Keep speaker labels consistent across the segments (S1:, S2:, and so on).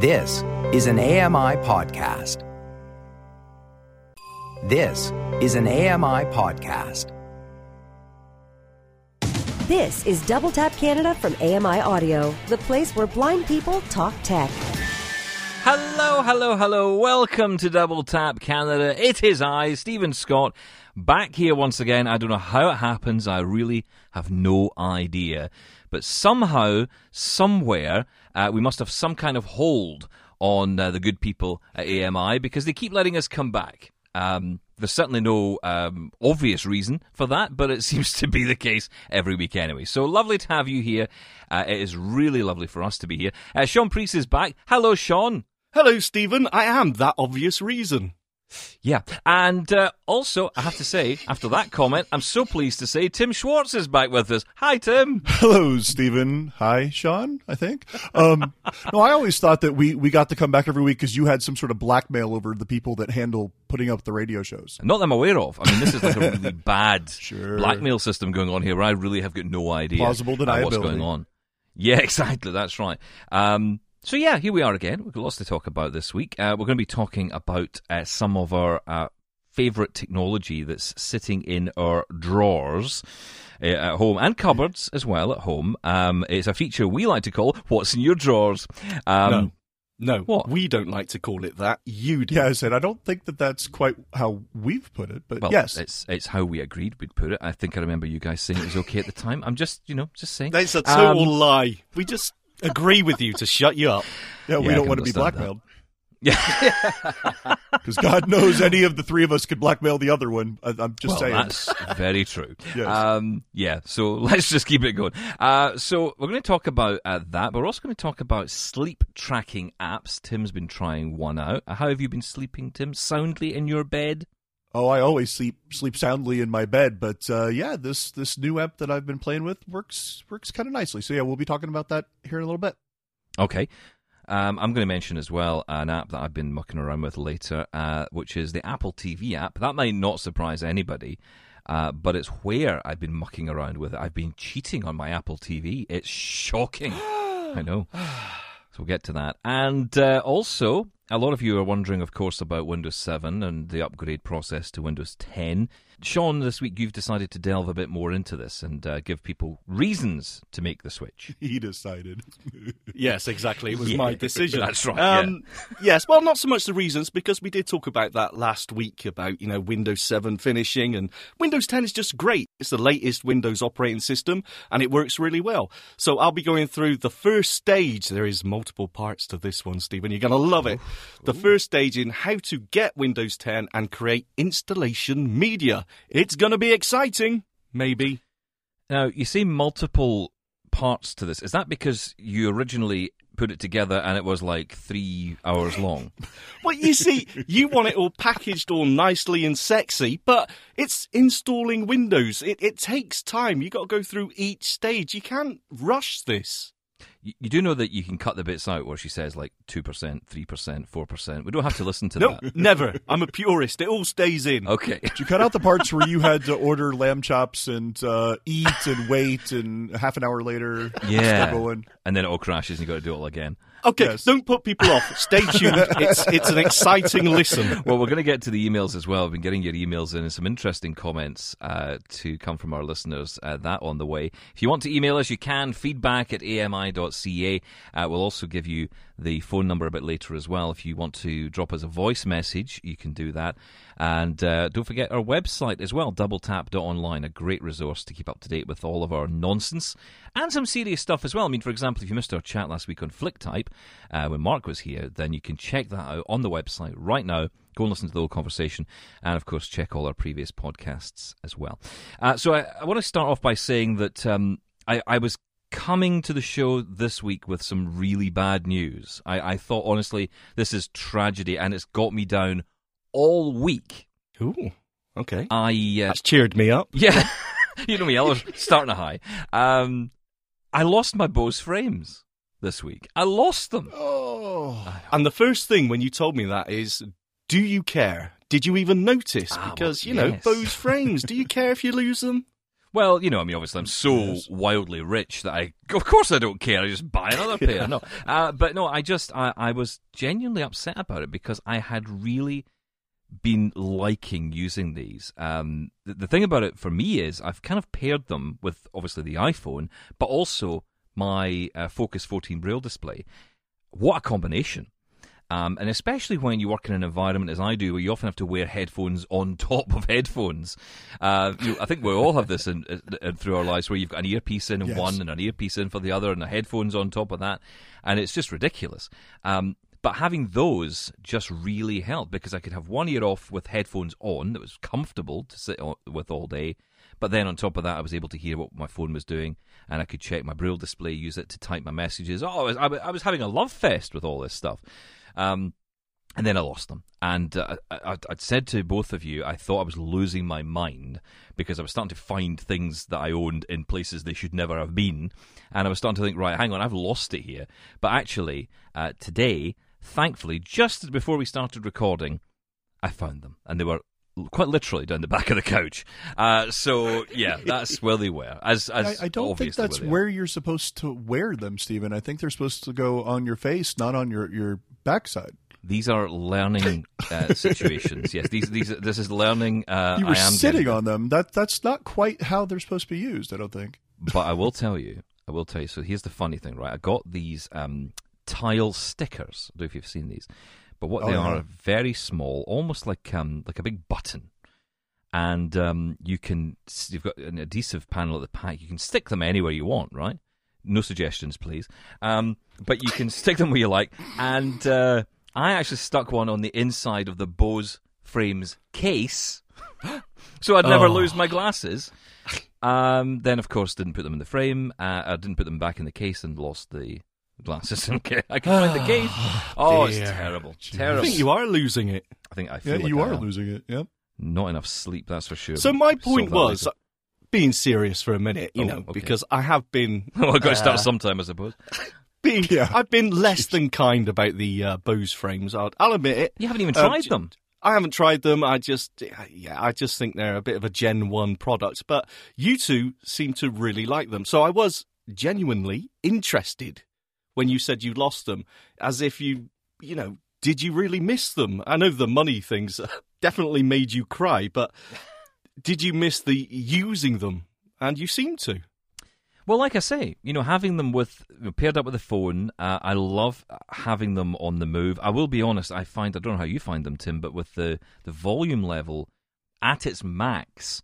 S1: This is an AMI podcast. This is an AMI podcast.
S2: This is Double Tap Canada from AMI Audio, the place where blind people talk tech.
S3: Hello, hello, hello. Welcome to Double Tap Canada. It is I, Stephen Scott, back here once again. I don't know how it happens. I really have no idea. But somehow, somewhere, uh, we must have some kind of hold on uh, the good people at AMI because they keep letting us come back. Um, there's certainly no um, obvious reason for that, but it seems to be the case every week anyway. So lovely to have you here. Uh, it is really lovely for us to be here. Uh, Sean Priest is back. Hello, Sean.
S4: Hello, Stephen. I am that obvious reason.
S3: Yeah, and uh, also I have to say, after that comment, I'm so pleased to say Tim Schwartz is back with us. Hi, Tim.
S5: Hello, Stephen. Hi, Sean. I think. Um, no, I always thought that we we got to come back every week because you had some sort of blackmail over the people that handle putting up the radio shows.
S3: Not that I'm aware of. I mean, this is like a really bad
S5: Sure.
S3: blackmail system going on here, where I really have got no idea
S5: Plausible
S3: uh, what's going on. Yeah, exactly. That's right. Um, so yeah, here we are again. We've got lots to talk about this week. Uh, we're going to be talking about uh, some of our uh, favorite technology that's sitting in our drawers. Uh, at home and cupboards as well at home. Um, it's a feature we like to call "What's in Your Drawers." Um,
S4: no, no,
S3: what?
S4: we don't like to call it that. You do.
S5: Yeah, I said I don't think that that's quite how we've put it, but
S3: Well,
S5: yes,
S3: it's it's how we agreed we'd put it. I think I remember you guys saying it was okay at the time. I'm just you know just saying.
S4: That's a total
S3: Um,
S4: lie. We just agree with you to shut you up.
S5: yeah, we
S3: yeah, I
S5: don't
S3: can
S5: want to be
S3: understand that.
S5: blackmailed
S3: Yeah,
S5: because God knows any of the three of us could blackmail the other one. I, I'm just
S3: well,
S5: saying.
S3: that's very true.
S5: Yes.
S3: Um, yeah, so let's just keep it going. Uh, so we're going to talk about uh, that, but we're also going to talk about sleep tracking apps. Tim's been trying one out. Uh, How have you been sleeping, Tim? Soundly in your bed?
S5: Oh, I always sleep sleep soundly in my bed, but uh, yeah, this this new app that I've been playing with works works kind of nicely. So yeah, we'll be talking about that here in a little bit.
S3: Okay. Um, I'm going to mention as well an app that I've been mucking around with later, uh, which is the Apple TV app. That might not surprise anybody, uh, but it's where I've been mucking around with it. I've been cheating on my Apple TV. It's shocking. I know. So we'll get to that. And uh, also, a lot of you are wondering, of course, about Windows 7 and the upgrade process to Windows 10. Sean, this week you've decided to delve a bit more into this and uh, give people reasons to make the switch.
S5: He decided.
S4: Yes, exactly. It was
S3: Yeah,
S4: my decision.
S3: that's right,
S4: Um, yes, well, not so much the reasons because we did talk about that last week about you know Windows 7 finishing and Windows 10 is just great. It's the latest Windows operating system and it works really well. So I'll be going through the first stage. There is multiple parts to this one, Stephen. You're going to love it. The first stage in how to get Windows 10 and create installation media. It's going to be exciting. Maybe.
S3: Now, you see multiple parts to this. Is that because you originally put it together and it was like three hours long?
S4: Well, you see, you want it all packaged all nicely and sexy, but it's installing Windows. It, it takes time. You've got to go through each stage. You can't rush this.
S3: You, you do know that you can cut the bits out where she says like 2%, 3%, 4%. We don't have to listen to that.
S4: No,
S3: that.
S4: never. I'm a purist. It all stays in.
S3: Okay.
S5: Did you cut out the parts where you had to order lamb chops and uh, eat and wait and half an hour later
S3: Yeah.
S5: going?
S3: And then it all crashes and you got to do it all again.
S4: Okay,
S5: Yes.
S4: don't put people off. Stay tuned. It's it's an exciting listen.
S3: Well, we're going to get to the emails as well. I've been getting your emails in and some interesting comments uh, to come from our listeners. Uh, that on the way. If you want to email us, you can. Feedback at ami.ca. Uh, we'll also give you the phone number a bit later as well. If you want to drop us a voice message, you can do that. And uh, don't forget our website as well, doubletap.online, a great resource to keep up to date with all of our nonsense and some serious stuff as well. I mean, for example, if you missed our chat last week on FlickType uh, when Mark was here, then you can check that out on the website right now. Go and listen to the whole conversation, and of course, check all our previous podcasts as well. Uh, so, I, I want to start off by saying that um, I, I was coming to the show this week with some really bad news. I, I thought, honestly, this is tragedy, and it's got me down all week.
S4: Ooh, okay.
S3: I uh,
S4: That's cheered me up.
S3: yeah, you know me, I was starting a high. Um, I lost my Bose frames this week. I lost them.
S5: Oh,
S4: And the first thing when you told me that is, do you care? Did you even notice?
S3: Ah,
S4: Because,
S3: well,
S4: you know,
S3: yes.
S4: Bose frames, do you care if you lose them?
S3: Well, you know, I mean, obviously, I'm so wildly rich that I, of course, I don't care. I just buy another pair. No, uh, but no, I just, I, I was genuinely upset about it because I had really been liking using these. Um, the, the thing about it for me is I've kind of paired them with obviously the iPhone, but also my uh, Focus 14 Braille display. What a combination! Um, and especially when you work in an environment as I do, where you often have to wear headphones on top of headphones. Uh, you, I think we all have this in, in, through our lives, where you've got an earpiece in
S5: Yes.
S3: one and an earpiece in for the other, and the headphones on top of that, and it's just ridiculous. Um, but having those just really helped because I could have one ear off with headphones on that was comfortable to sit with all day. But then on top of that, I was able to hear what my phone was doing, and I could check my braille display, use it to type my messages. Oh, I was, I was- I was having a love fest with all this stuff. Um, and then I lost them. And uh, I, I'd- I'd said to both of you, I thought I was losing my mind because I was starting to find things that I owned in places they should never have been. And I was starting to think, right, hang on, I've lost it here. But actually, uh, today, thankfully, just before we started recording, I found them. And they were quite literally down the back of the couch. Uh, so, yeah, that's where they were. As, as
S5: I, I don't think that's
S3: where
S5: where you're supposed to wear them, Stephen. I think they're supposed to go on your face, not on your, your backside.
S3: These are learning uh, situations. Yes, these these this is learning. Uh,
S5: You were sitting on them. That that's not quite how they're supposed to be used. I don't think.
S3: but I will tell you, I will tell you. So here's the funny thing, right? I got these um, tile stickers. I don't know if you've seen these, but what
S5: Oh,
S3: they are very small, almost like um, like a big button, and um, you can you've got an adhesive panel at the back. You can stick them anywhere you want, right? No suggestions, please. Um, but you can stick them where you like, and uh, I actually stuck one on the inside of the Bose frames case, so I'd never
S5: Oh.
S3: lose my glasses. Um, then, of course, didn't put them in the frame. Uh, I didn't put them back in the case and lost the glasses. Okay, I can find the case. Oh, it's
S4: dear.
S3: terrible,
S4: I think you are losing it.
S3: I think I feel
S5: Yeah,
S3: like
S5: you
S3: I
S5: are
S3: am.
S5: losing it. Yep.
S3: Not enough sleep, that's for sure.
S4: So my point was,
S3: later.
S4: Being serious for a minute, you
S3: Oh,
S4: know,
S3: okay.
S4: because I have been
S3: well, I've got to start
S4: uh,
S3: sometime, I suppose.
S4: being,
S5: Yeah.
S4: I've been less than kind about the uh, Bose frames. I'll, I'll admit it.
S3: You haven't even
S4: Um,
S3: tried
S4: j-
S3: them.
S4: I haven't tried them. I just, yeah, I just think they're a bit of a Gen 1 product. But you two seem to really like them. So I was genuinely interested when you said you lost them, as if you, you know, did you really miss them? I know the money things definitely made you cry, but did you miss the using them? And you seem to.
S3: Well, like I say, you know, having them with paired up with the phone, uh, I love having them on the move. I will be honest, I find I don't know how you find them, Tim, but with the the volume level at its max,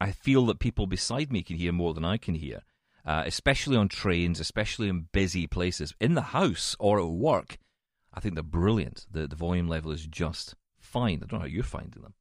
S3: I feel that people beside me can hear more than I can hear, uh, especially on trains, especially in busy places, in the house or at work. I think they're brilliant. The the volume level is just fine. I don't know how you're finding them.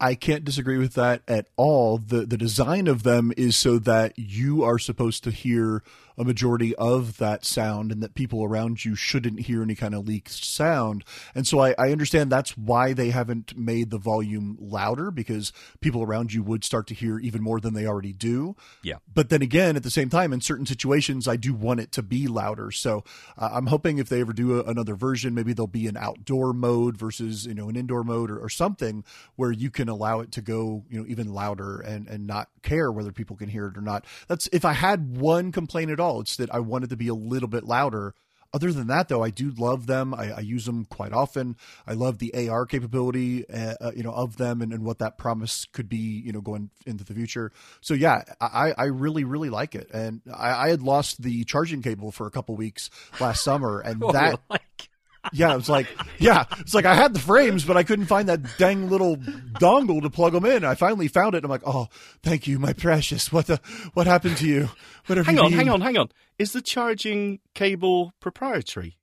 S5: I can't disagree with that at all. The the design of them is so that you are supposed to hear a majority of that sound and that people around you shouldn't hear any kind of leaked sound. And so I, I understand that's why they haven't made the volume louder because people around you would start to hear even more than they already do.
S3: Yeah.
S5: But then again, at the same time, in certain situations, I do want it to be louder. So uh, I'm hoping if they ever do a, another version, maybe there'll be an outdoor mode versus you know an indoor mode or, or something where you can allow it to go you know even louder and and not care whether people can hear it or not. That's if I had one complaint at all, it's that I wanted to be a little bit louder. Other than that, though, I do love them. I, I use them quite often. I love the AR capability, uh, uh, you know, of them and, and what that promise could be, you know, going into the future. So yeah, I, I really, really like it. And I, I had lost the charging cable for a couple weeks last summer, and
S3: What
S5: that
S3: like.
S5: Yeah, it was like, yeah, it's like I had the frames, but I couldn't find that dang little dongle to plug them in. I finally found it. And I'm like, oh, thank you, my precious. What the, what happened to you? What have
S4: Hang
S5: you
S4: on,
S5: been?
S4: hang on, hang on. Is the charging cable proprietary?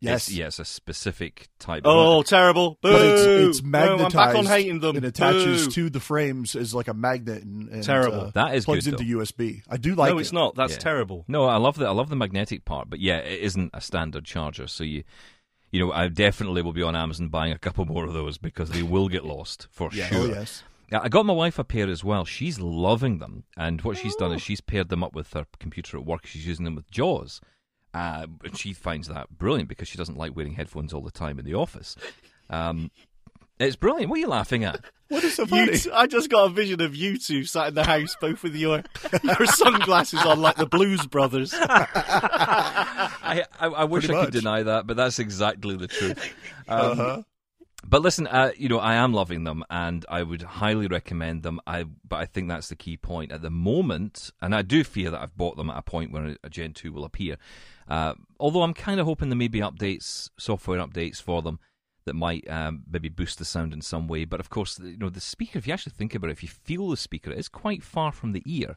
S5: Yes,
S3: It's, yes, a specific type.
S4: Of Oh, terrible! Boo!
S5: but it's it's
S4: No,
S5: magnetized.
S4: I'm back on hating them.
S5: and attaches
S4: Boo.
S5: to the frames as like a magnet and, and
S4: Terrible.
S5: uh,
S3: That is
S5: plugs
S3: good,
S5: into USB. I do like
S4: no,
S5: it.
S4: it's not. That's
S3: Yeah.
S4: terrible.
S3: No, I love the I love the magnetic part, but yeah, it isn't a standard charger. So you, you know, I definitely will be on Amazon buying a couple more of those because they will get lost for
S5: Yeah,
S3: sure.
S5: oh yes.
S3: I got my wife a pair as well. She's loving them, and what she's done is she's paired them up with her computer at work. She's using them with Jaws, uh, and she finds that brilliant because she doesn't like wearing headphones all the time in the office. Um, It's brilliant. What are you laughing at?
S5: What is so funny?
S4: t- I just got a vision of you two sat in the house, both with your your sunglasses on, like the Blues Brothers.
S3: I, I, I wish
S5: Pretty
S3: I could deny that, but that's exactly the truth. Um,
S5: Uh-huh.
S3: But listen, uh, you know, I am loving them, and I would highly recommend them. I, but I think that's the key point at the moment, and I do fear that I've bought them at a point where a Gen two will appear. Uh, although I'm kind of hoping there may be updates, software updates for them that might um, maybe boost the sound in some way. But of course, you know, the speaker. If you actually think about it, if you feel the speaker, it is quite far from the ear.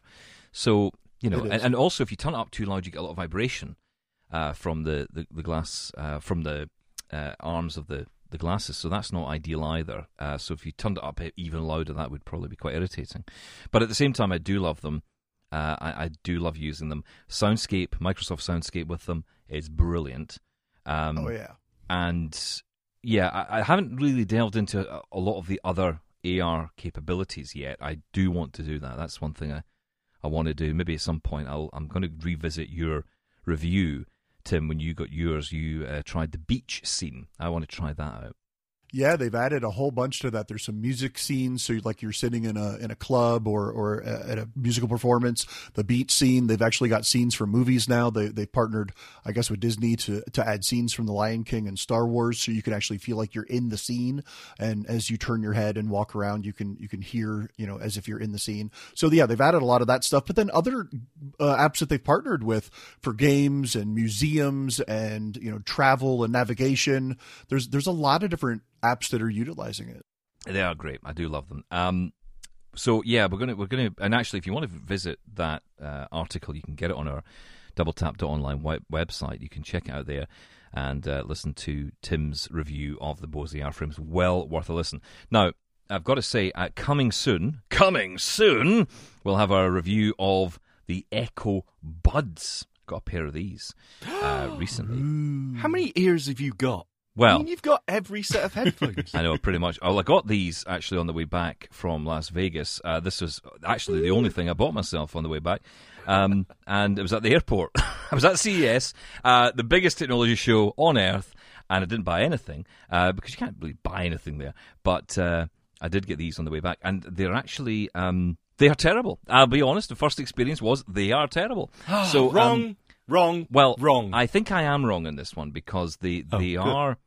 S3: So you know, and, and also if you turn it up too loud, you get a lot of vibration uh, from the the, the glass uh, from the uh, arms of the the glasses. So that's not ideal either. Uh, so if you turned it up even louder, that would probably be quite irritating. But at the same time, I do love them. Uh, I, I do love using them. Soundscape, Microsoft Soundscape with them is brilliant. Um,
S5: Oh yeah.
S3: and yeah, I, I haven't really delved into a, a lot of the other AR capabilities yet. I do want to do that. That's one thing I, I want to do. Maybe at some point I'll I'm going to revisit your review, Tim. When you got yours, you uh, tried the beach scene. I want to try that out.
S5: Yeah, they've added a whole bunch to that. There's some music scenes, so like you're sitting in a in a club or or at a musical performance. The beach scene. They've actually got scenes from movies now. They they partnered, I guess, with Disney to to add scenes from The Lion King and Star Wars, so you can actually feel like you're in the scene. And as you turn your head and walk around, you can you can hear you know as if you're in the scene. So yeah, they've added a lot of that stuff. But then other uh, apps that they've partnered with for games and museums and you know travel and navigation. There's there's a lot of different apps that are utilizing it.
S3: They are great. I do love them. Um, so yeah, we're gonna we're gonna and actually, if you want to visit that uh, article, you can get it on our doubletap.online web- website. You can check it out there and uh, listen to Tim's review of the Bose AirFrames. Well worth a listen. Now, I've got to say, uh, coming soon, coming soon, we'll have our review of the Echo Buds. Got a pair of these uh, recently.
S4: How many ears have you got? I
S3: Well,
S4: mean, you've got every set of headphones.
S3: I know pretty much. Well, I got these actually on the way back from Las Vegas. Uh, this was actually the only thing I bought myself on the way back, um, and it was at the airport. I was at CES, uh, the biggest technology show on earth, and I didn't buy anything uh, because you can't really buy anything there. But uh, I did get these on the way back, and they're actually. Um, they are terrible. I'll be honest. The first experience was they are terrible. so um,
S4: wrong,
S3: well,
S4: wrong.
S3: I think I am wrong in this one because the
S4: Oh,
S3: they
S4: good.
S3: are.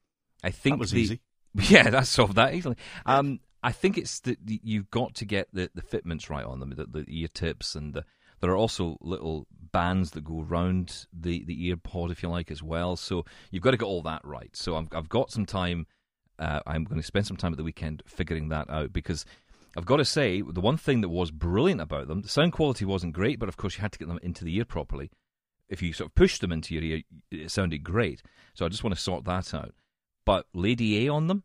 S3: I think
S4: that was
S3: the-
S4: easy.
S3: Yeah, that solved that easily. Um, I think it's that you've got to get the, the fitments right on them, the, the ear tips, and the, there are also little bands that go round the, the ear pod, if you like, as well. So you've got to get all that right. So I've, I've got some time. Uh, I'm going to spend some time at the weekend figuring that out because I've got to say the one thing that was brilliant about them, the sound quality wasn't great, but of course you had to get them into the ear properly. If you sort of pushed them into your ear, it sounded great. So I just want to sort that out. But Lady A on them,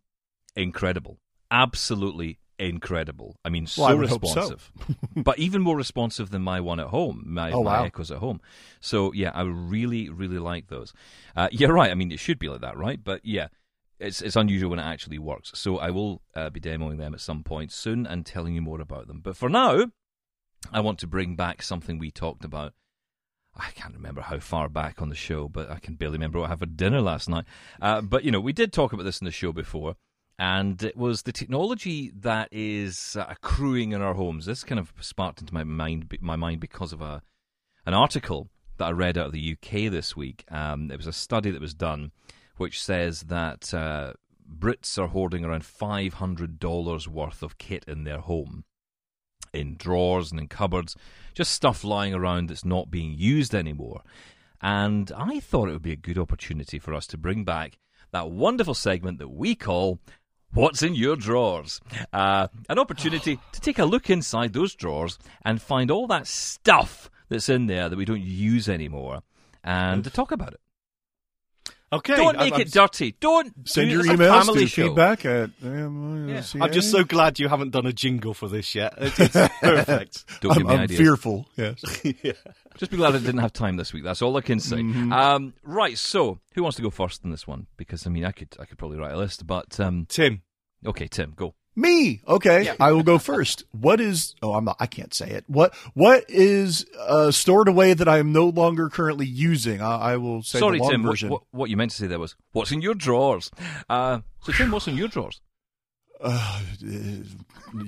S3: incredible, absolutely incredible. I mean, so
S5: Well, I would hope so.
S3: responsive, but even more responsive than my one at home, my,
S5: Oh,
S3: my
S5: wow.
S3: Echoes at home. So yeah, I really, really like those. Uh, you're right. I mean, it should be like that, right? But yeah, it's it's unusual when it actually works. So I will uh, be demoing them at some point soon and telling you more about them. But for now, I want to bring back something we talked about. I can't remember how far back on the show, but I can barely remember what I had for dinner last night. Uh, but you know, we did talk about this in the show before, and it was the technology that is uh, accruing in our homes. This kind of sparked into my mind, my mind because of a an article that I read out of the UK this week. Um, it was a study that was done, which says that uh, Brits are hoarding around five hundred dollars worth of kit in their home in drawers and in cupboards, just stuff lying around that's not being used anymore. And I thought it would be a good opportunity for us to bring back that wonderful segment that we call What's in Your Drawers? Uh, an opportunity to take a look inside those drawers and find all that stuff that's in there that we don't use anymore and to talk about it.
S4: Okay,
S3: don't
S4: I'm-
S3: make
S4: I'm,
S3: it dirty. Don't
S5: Send
S3: do
S5: your
S3: it's
S5: emails to
S3: show.
S5: feedback at um,
S3: Yeah.
S4: I'm just so glad you haven't done a jingle for this yet. It's, it's perfect.
S3: Don't give
S5: I'm,
S3: me
S5: I'm
S3: ideas.
S5: fearful. Yes.
S4: yeah.
S3: Just be glad I didn't have time this week. That's all I can say.
S5: Mm-hmm.
S3: Um, right. So, who wants to go first in this one? Because I mean, I could, I could probably write a list. But um,
S4: Tim,
S3: okay, Tim, go.
S5: Me. Okay. I will go first. What is oh I'm not I can't say it. What what is uh stored away that I am no longer currently using? I, I will say
S3: Sorry,
S5: the long
S3: Tim.
S5: Version.
S3: what, what you meant to say there was what's in your drawers. Uh, so, Tim, what's in your drawers?
S5: Uh,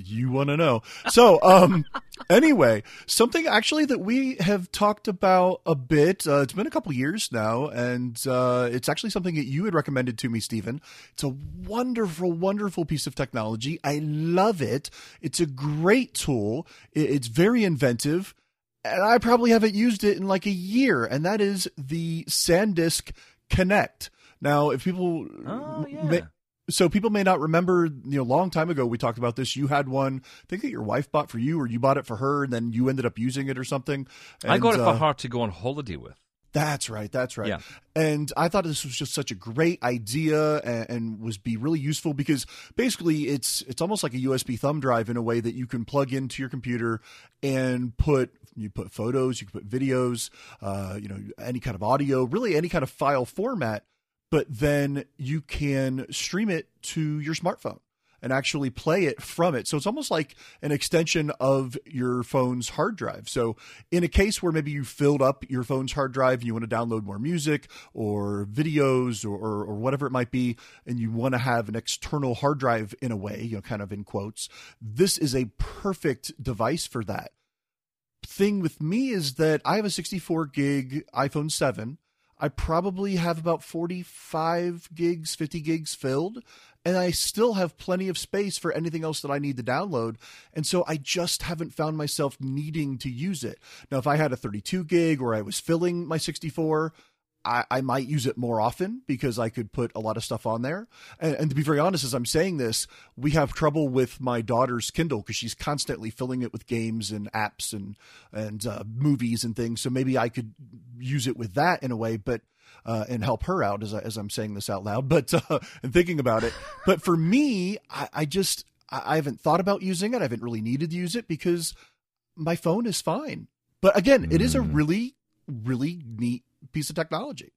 S5: you want to know. So, um, anyway, something actually that we have talked about a bit. Uh, it's been a couple years now, and uh, it's actually something that you had recommended to me, Stephen. It's a wonderful, wonderful piece of technology. I love it. It's a great tool. It's very inventive, and I probably haven't used it in like a year. And that is the SanDisk Connect. Now, if people
S3: Oh, yeah.
S5: may- so people may not remember, you know, a long time ago we talked about this. You had one, I think that your wife bought for you, or you bought it for her, and then you ended up using it or something.
S3: I got it
S5: And,
S3: for
S5: uh,
S3: her to go on holiday with.
S5: That's right. That's right.
S3: Yeah.
S5: And I thought this was just such a great idea and, and was be really useful because basically it's it's almost like a USB thumb drive in a way that you can plug into your computer and put you put photos, you can put videos, uh, you know, any kind of audio, really any kind of file format, but then you can stream it to your smartphone and actually play it from it. So it's almost like an extension of your phone's hard drive. So in a case where maybe you filled up your phone's hard drive and you want to download more music or videos or, or, whatever it might be, and you want to have an external hard drive in a way, you know, kind of in quotes, this is a perfect device for that. Thing with me is that I have a 64 gig iPhone 7. I probably have about 45 gigs, 50 gigs filled and I still have plenty of space for anything else that I need to download. And so I just haven't found myself needing to use it. Now, if I had a 32 gig or I was filling my 64, I, I might use it more often because I could put a lot of stuff on there. And, and to be very honest, as I'm saying this, we have trouble with my daughter's Kindle because she's constantly filling it with games and apps and and uh, movies and things. So maybe I could use it with that in a way, but uh, and help her out as I, as I'm saying this out loud, but uh, and thinking about it. But for me, I, I just I, I haven't thought about using it. I haven't really needed to use it because my phone is fine. But again, it is a really really neat piece of technology.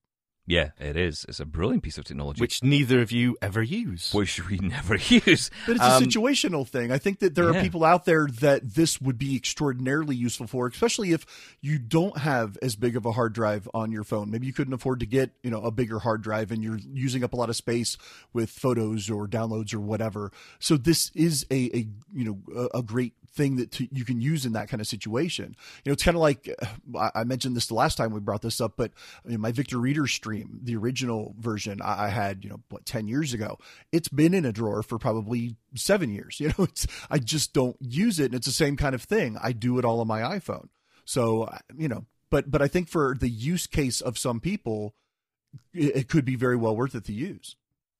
S3: Yeah, it is. It's a brilliant piece of technology.
S4: which neither of you ever use.
S3: which we never use.
S5: But it's
S3: Um,
S5: a situational thing. I think that there
S3: yeah.
S5: are people out there that this would be extraordinarily useful for, especially if you don't have as big of a hard drive on your phone. Maybe you couldn't afford to get, you know, a bigger hard drive and you're using up a lot of space with photos or downloads or whatever. So this is a, a you know, a, a great thing that to, you can use in that kind of situation. You know, it's kind of like uh, I mentioned this the last time we brought this up, but my Victor Reader stream, the original version I, had, you know, what ten years ago, it's been in a drawer for probably seven years. You know, it's I just don't use it, and it's the same kind of thing. I do it all on my iPhone, so you know. But but I think for the use case of some people, it, it could be very well worth it to use.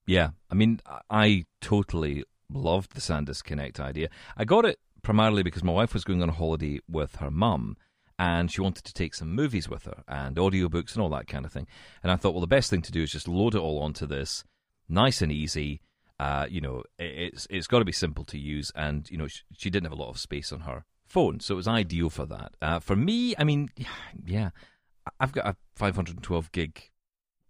S3: Yeah, I mean, I- I totally loved the SanDisk Connect idea. I got it primarily because my wife was going on a holiday with her mum, and she wanted to take some movies with her and audiobooks and all that kind of thing. And I thought, well, the best thing to do is just load it all onto this, nice and easy. Uh, you know, it, it's it's got to be simple to use, and you know, she, she didn't have a lot of space on her phone, so it was ideal for that. Uh, for me, I mean, yeah, I've got a 512 gig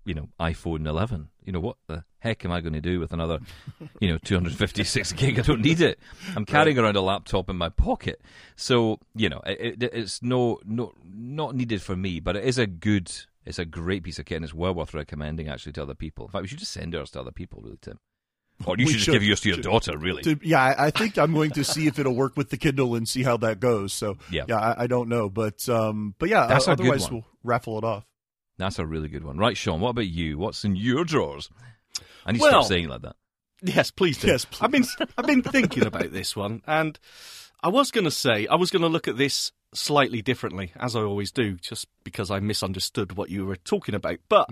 S3: you know, iPhone 11. You know, what the heck am I going to do with another, you know, 256 gig? I don't need it. I'm carrying around a laptop in my pocket. So, you know, it, it, it's no, no, not needed for me, but it is a good, it's a great piece of kit and it's well worth recommending actually to other people. In fact, we should just send ours to other people, really, Tim. Or you
S5: We
S3: should just give yours to your
S5: Should.
S3: daughter, really.
S5: To- yeah, I, think I'm going to see if it'll work with the Kindle and see how that goes. So
S3: Yeah.
S5: I, I don't know, but um, but yeah,
S3: That's
S5: o-
S3: a good
S5: otherwise we'll raffle it off.
S3: That's a really good one. Right, Sean, what about you? What's in your drawers? I need to
S4: Well-
S3: stop saying it like that.
S4: Yes, please do.
S5: Yes,
S4: I've been I've been thinking about this one, and I was going to say I was going to look at this slightly differently, as I always do, just because I misunderstood what you were talking about. But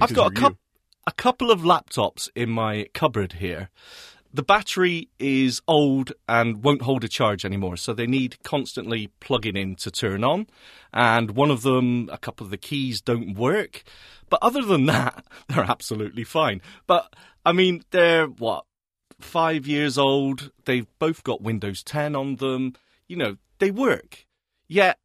S4: I've got a,
S5: you're
S4: coup
S5: you.
S4: a couple of laptops in my cupboard here. The battery is old and won't hold a charge anymore, so they need constantly plugging in to turn on. And one of them, a couple of the keys don't work. But other than that, they're absolutely fine. But I mean, they're what, five years old? They've both got Windows 10 on them. You know, they work. Yet,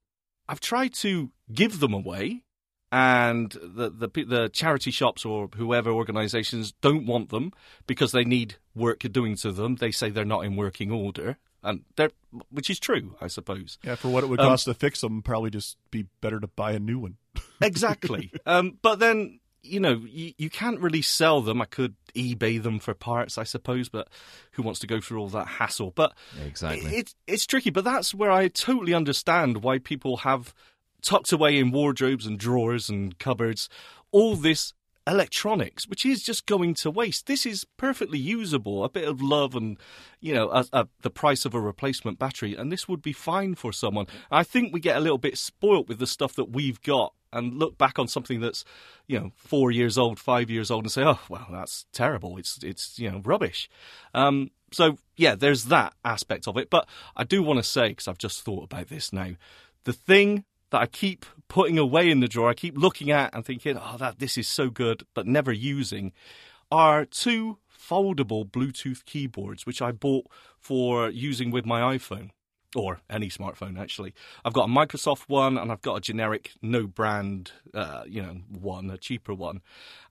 S4: I've tried to give them away and the, the the charity shops or whoever organisations don't want them because they need work doing to them. They say they're not in working order, and they're which is true, I suppose.
S5: Yeah, for what it would
S4: Um,
S5: cost to fix them, probably just be better to buy a new one.
S4: Exactly. um, but then you know, you, you can't really sell them. I could eBay them for parts, I suppose, but who wants to go through all that hassle? But
S3: Exactly.
S4: it's it's tricky. But that's where I totally understand why people have tucked away in wardrobes and drawers and cupboards all this electronics, which is just going to waste. This is perfectly usable. A bit of love and, you know, a, a, the price of a replacement battery, and this would be fine for someone. I think we get a little bit spoilt with the stuff that we've got and look back on something that's, you know, four years old, five years old, and say, oh, well, that's terrible. It's, it's you know, rubbish. Um, so, yeah, there's that aspect of it. But I do want to say, because I've just thought about this now, the thing that I keep putting away in the drawer, I keep looking at and thinking, oh, that this is so good, but never using, are two foldable Bluetooth keyboards, which I bought for using with my iPhone or any smartphone actually. I've got a Microsoft one and I've got a generic no brand, uh, you know, one, a cheaper one.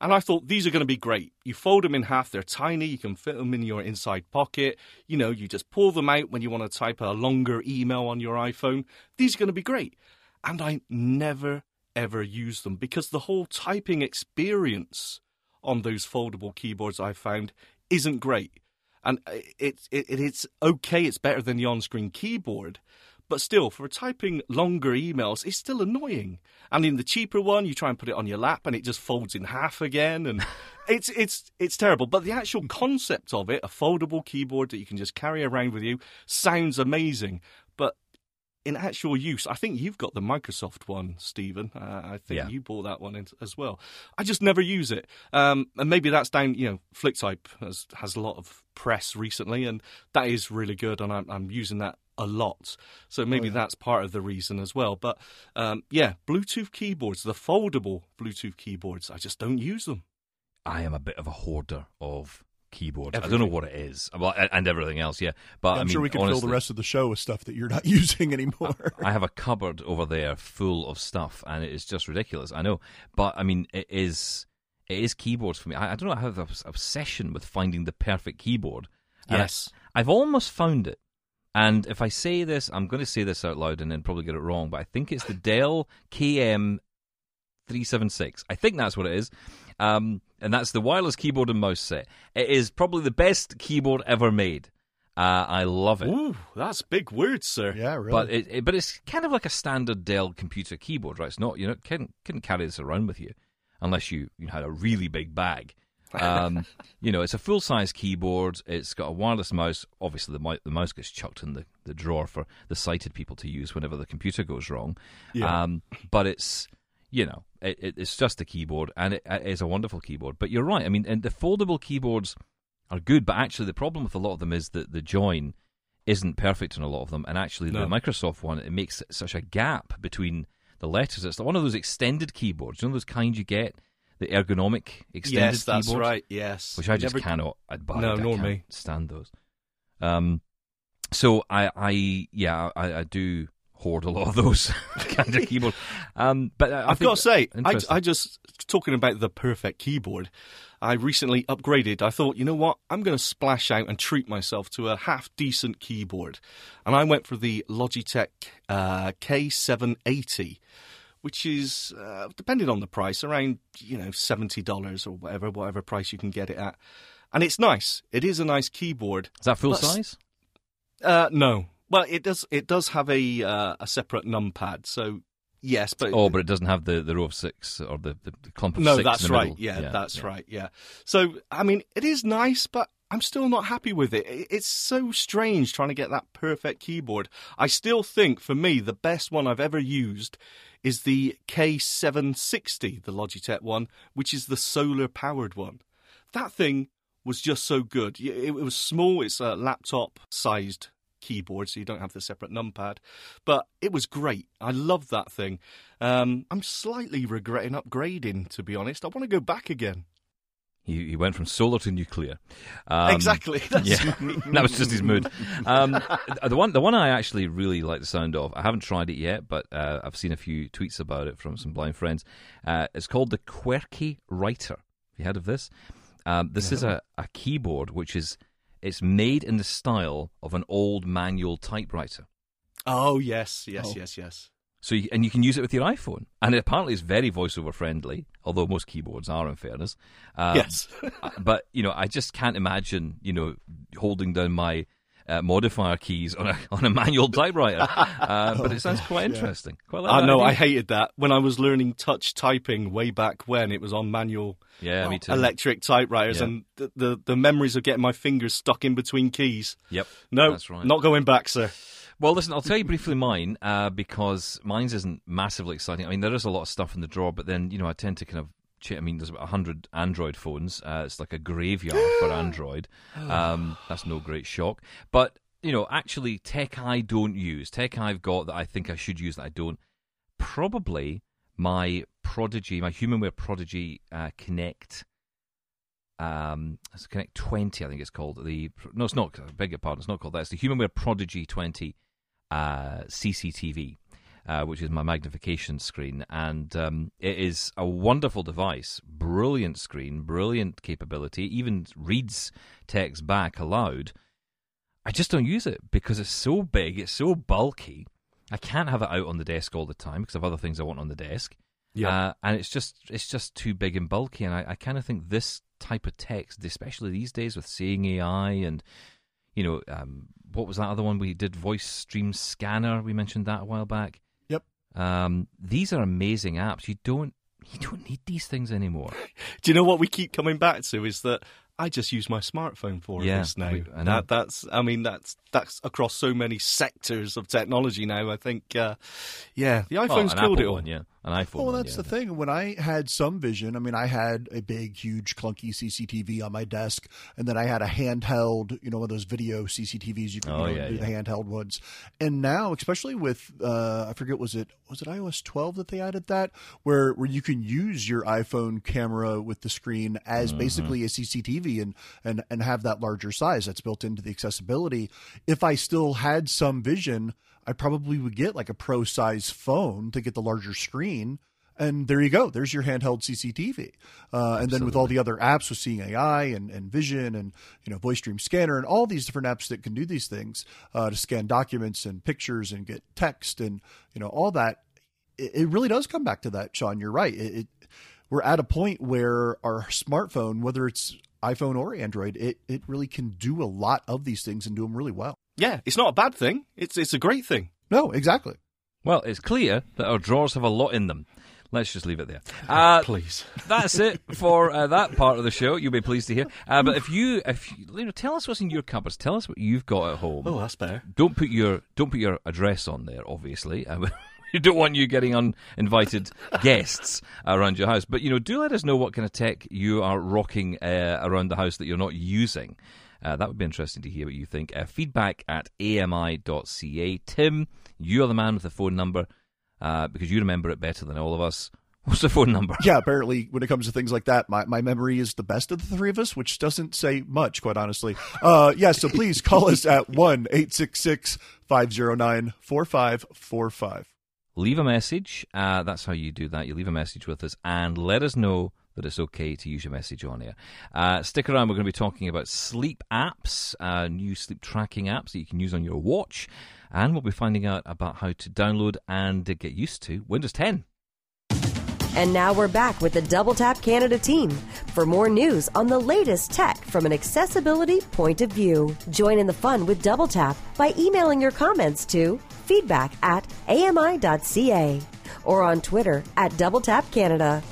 S4: And I thought these are going to be great. You fold them in half, they're tiny, you can fit them in your inside pocket. You know, you just pull them out when you want to type a longer email on your iPhone. These are going to be great and I never ever use them because the whole typing experience on those foldable keyboards I found isn't great. And it, it, it's okay, it's better than the on screen keyboard, but still, for typing longer emails, it's still annoying. And in the cheaper one, you try and put it on your lap and it just folds in half again. And it's, it's, it's terrible. But the actual concept of it, a foldable keyboard that you can just carry around with you, sounds amazing. In actual use, I think you've got the Microsoft one, Stephen. Uh, I think
S3: Yeah.
S4: you bought that one in, as well. I just never use it, um, and maybe that's down. You know, FlickType has has a lot of press recently, and that is really good, and I'm, I'm using that a lot. So maybe that's part of the reason as well. But um, yeah, Bluetooth keyboards, the foldable Bluetooth keyboards, I just don't use them.
S3: I am a bit of a hoarder of keyboards. I don't know what it is, well, and- everything else. Yeah, but
S5: I'm
S3: I mean,
S5: sure we can fill the rest of the show with stuff that you're not using anymore.
S3: I have a cupboard over there full of stuff, and it is just ridiculous. I know, but I mean, it is it is keyboards for me. I, I don't know. I have this obsession with finding the perfect keyboard. And I-
S4: Yes.
S3: I've almost found it. And if I say this, I'm going to say this out loud and then probably get it wrong. But I think it's the Dell KM 376. I think that's what it is. Um, and that's the wireless keyboard and mouse set. It is probably the best keyboard ever made. Uh, I love it.
S4: Ooh, that's big words, sir.
S5: yeah, really.
S3: But it, it- but it's kind of like a standard Dell computer keyboard, right? It's not you know couldn't couldn't carry this around with you unless you, you had a really big bag. Um, you know, it's a full size keyboard. It's got a wireless mouse. Obviously, the, mou- the mouse gets chucked in the, the drawer for the sighted people to use whenever the computer goes wrong.
S5: Yeah.
S3: Um, but it's you know it, it, it's just a keyboard, and it, it is a wonderful keyboard. But you're right. I mean, and the foldable keyboards are good, but actually the problem with a lot of them is that the join isn't perfect in a lot of them, and actually the Microsoft one it makes such a gap between the letters. It's one of those extended keyboards, you know those kind you get, the ergonomic extended
S4: yes, that's
S3: keyboards,
S4: right. Yes,
S3: which I just
S4: Never-
S3: cannot. I,
S4: No, nor me.
S3: stand those. Um, so I, I yeah, I, I do hoard a lot of those kind of keyboards. Um, but I, I
S4: I've got to say, I. I just talking about the perfect keyboard. I recently upgraded. I thought, you know what? I'm going to splash out and treat myself to a half decent keyboard, and I went for the Logitech uh, K780, which is uh, depending on the price, around you know seventy dollars or whatever, whatever price you can get it at. And it's nice. It is a nice keyboard.
S3: is that full size?
S4: Uh, no, well, it does. It does have a uh, a separate numpad. So yes, but
S3: Oh, but it doesn't have the, the row of six or the, the, the clump of
S4: no,
S3: six.
S4: that's
S3: in the
S4: right.
S3: middle.
S4: Yeah, that's
S3: yeah.
S4: right. Yeah. So I mean, it is nice, but I'm still not happy with it. It's so strange trying to get that perfect keyboard. I still think, for me, the best one I've ever used is the K760, the Logitech one, which is the solar powered one. That thing was just so good. It, it was small. It's a laptop sized keyboard, so you don't have the separate numpad. But it was great. I love that thing. Um, I'm slightly regretting upgrading, to be honest. I want to go back again.
S3: He, he went from solar to nuclear. Um,
S4: exactly. That's
S3: Yeah, that was just his mood. Um, the one, the one I actually really like the sound of. I haven't tried it yet, but uh, I've seen a few tweets about it from some blind friends. Uh, it's called the Quirky Writer. Have you heard of this? Um, this is a, a keyboard which is it's made in the style of an old manual typewriter.
S4: Oh yes, yes,
S5: Oh.
S4: yes, yes.
S3: So you, and you can use it with your iPhone, and it apparently it's very voiceover friendly. Although most keyboards are, in fairness. Um,
S4: Yes.
S3: uh, but you know, I just can't imagine you know holding down my uh, modifier keys on a on a manual typewriter. Uh, but it sounds quite interesting. Quite like
S4: I know, I hated that. When I was learning touch typing way back when, it was on manual
S3: Yeah, me too.
S4: electric typewriters,
S3: Yeah.
S4: and the, the, the memories of getting my fingers stuck in between keys.
S3: Yep.
S4: No,
S3: That's right.
S4: not going back, sir.
S3: Well, listen, I'll tell you briefly mine uh, because mine's isn't massively exciting. I mean, there is a lot of stuff in the drawer, but then you know I tend to kind of. I mean, there's about hundred Android phones. Uh, it's like a graveyard for Android. Um, that's no great shock. But you know, actually, tech I don't use. Tech I've got that I think I should use that I don't. Probably my Prodigi, my HumanWare Prodigi uh, Connect. Um, it's Connect 20, I think it's called. The no, it's not. I beg your pardon. It's not called that. It's the HumanWare Prodigi 20 uh, CCTV, uh, which is my magnification screen, and um, it is a wonderful device. Brilliant screen, brilliant capability. it Even reads text back aloud. I just don't use it because it's so big, it's so bulky. I can't have it out on the desk all the time because I have other things I want on the desk.
S4: Yeah.
S3: Uh, and it's just it's just too big and bulky, and I, I kind of think this type of text, especially these days with seeing AI and you know um, what was that other one we did, Voice Dream Scanner. We mentioned that a while back. Um, these are amazing apps. You don't you don't need these things anymore.
S4: Do you know what we keep coming back to is that I just use my smartphone for
S3: Yeah,
S4: this now.
S3: we-
S4: that, that's, I mean, that's that's across so many sectors of technology now. I think, uh, yeah, the
S3: Well,
S4: iPhone's
S3: an
S4: killed
S3: Apple
S4: it all.
S3: one, yeah, an iPhone.
S5: Well, that's the thing. When I had some vision, I mean, I had a big, huge, clunky CCTV on my desk, and then I had a handheld, you know, one of those video CCTVs you can
S3: Oh,
S5: you know,
S3: yeah,
S5: do
S3: yeah.
S5: the handheld ones. And now, especially with, uh, I forget, was it was it iOS 12 that they added that, where where you can use your iPhone camera with the screen as
S3: Mm-hmm.
S5: basically a CCTV and and and have that larger size that's built into the accessibility. If I still had some vision, I probably would get like a pro size phone to get the larger screen. And there you go. There's your handheld CCTV. Uh, and then with all the other apps with Seeing AI and, and Vision and you know Voice Dream Scanner and all these different apps that can do these things uh, to scan documents and pictures and get text and you know all that, it, it really does come back to that, Sean. You're right. It, it we're at a point where our smartphone, whether it's iPhone or Android, it it really can do a lot of these things and do them really well.
S4: Yeah, it's not a bad thing. It's it's a great thing.
S5: No, exactly.
S3: Well, it's clear that our drawers have a lot in them. Let's just leave it there. Uh,
S4: Please.
S3: that's it for uh, that part of the show. You'll be pleased to hear. Uh, but if you, if you, you know, tell us what's in your cupboards. Tell us what you've got at home.
S4: Oh, that's better.
S3: Don't put your don't put your address on there. Obviously, Uh, we don't want you getting uninvited guests around your house. But you know, do let us know what kind of tech you are rocking uh, around the house that you're not using. Uh, that would be interesting to hear what you think. Uh, feedback at ami.ca. Tim, you are the man with the phone number uh, because you remember it better than all of us. What's the phone number?
S5: yeah, apparently when it comes to things like that, my, my memory is the best of the three of us, which doesn't say much, quite honestly. Uh, yeah, so please call us at 1 866 509 4545.
S3: leave a message. Uh, that's how you do that. You leave a message with us and let us know that it's okay to use your message on here. Uh, stick around. We're going to be talking about sleep apps, uh, new sleep tracking apps that you can use on your watch, and we'll be finding out about how to download and get used to Windows 10.
S2: And now we're back with the Double Tap Canada team for more news on the latest tech from an accessibility point of view. Join in the fun with Double Tap by emailing your comments to feedback at ami.ca or on Twitter at Double Tap Canada.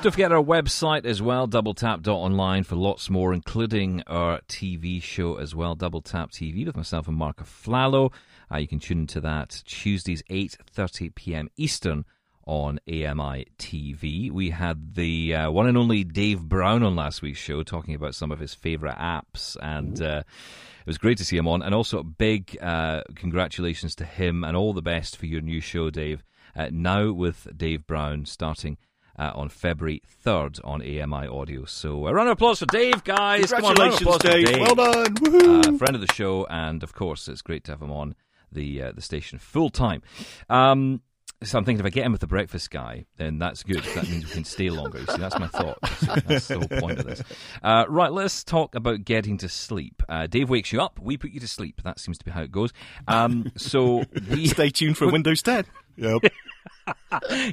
S3: Don't forget our website as well, doubletap.online, for lots more, including our TV show as well, Double Tap TV, with myself and Marc Aflalo. Uh, you can tune into that Tuesdays, 8.30 p.m. Eastern on AMI TV. We had the uh, one and only Dave Brown on last week's show talking about some of his favourite apps, and uh, it was great to see him on. And also, big uh, congratulations to him and all the best for your new show, Dave. Uh, now with Dave Brown starting uh, on February 3rd on AMI Audio. So a round of applause for Dave, guys. Come on, round of
S4: Congratulations, Dave.
S3: Dave.
S5: Well done. Woohoo.
S3: Uh, friend of the show, and of course, it's great to have him on the uh, the station full time. Um, So I'm thinking if I get in with the breakfast guy, then that's good. That means we can stay longer. You see, that's my thought. That's the whole point of this. Uh, right, let's talk about getting to sleep. Uh, Dave wakes you up, we put you to sleep. That seems to be how it goes. Um, so we
S4: Stay tuned for Windows 10.
S5: Yep.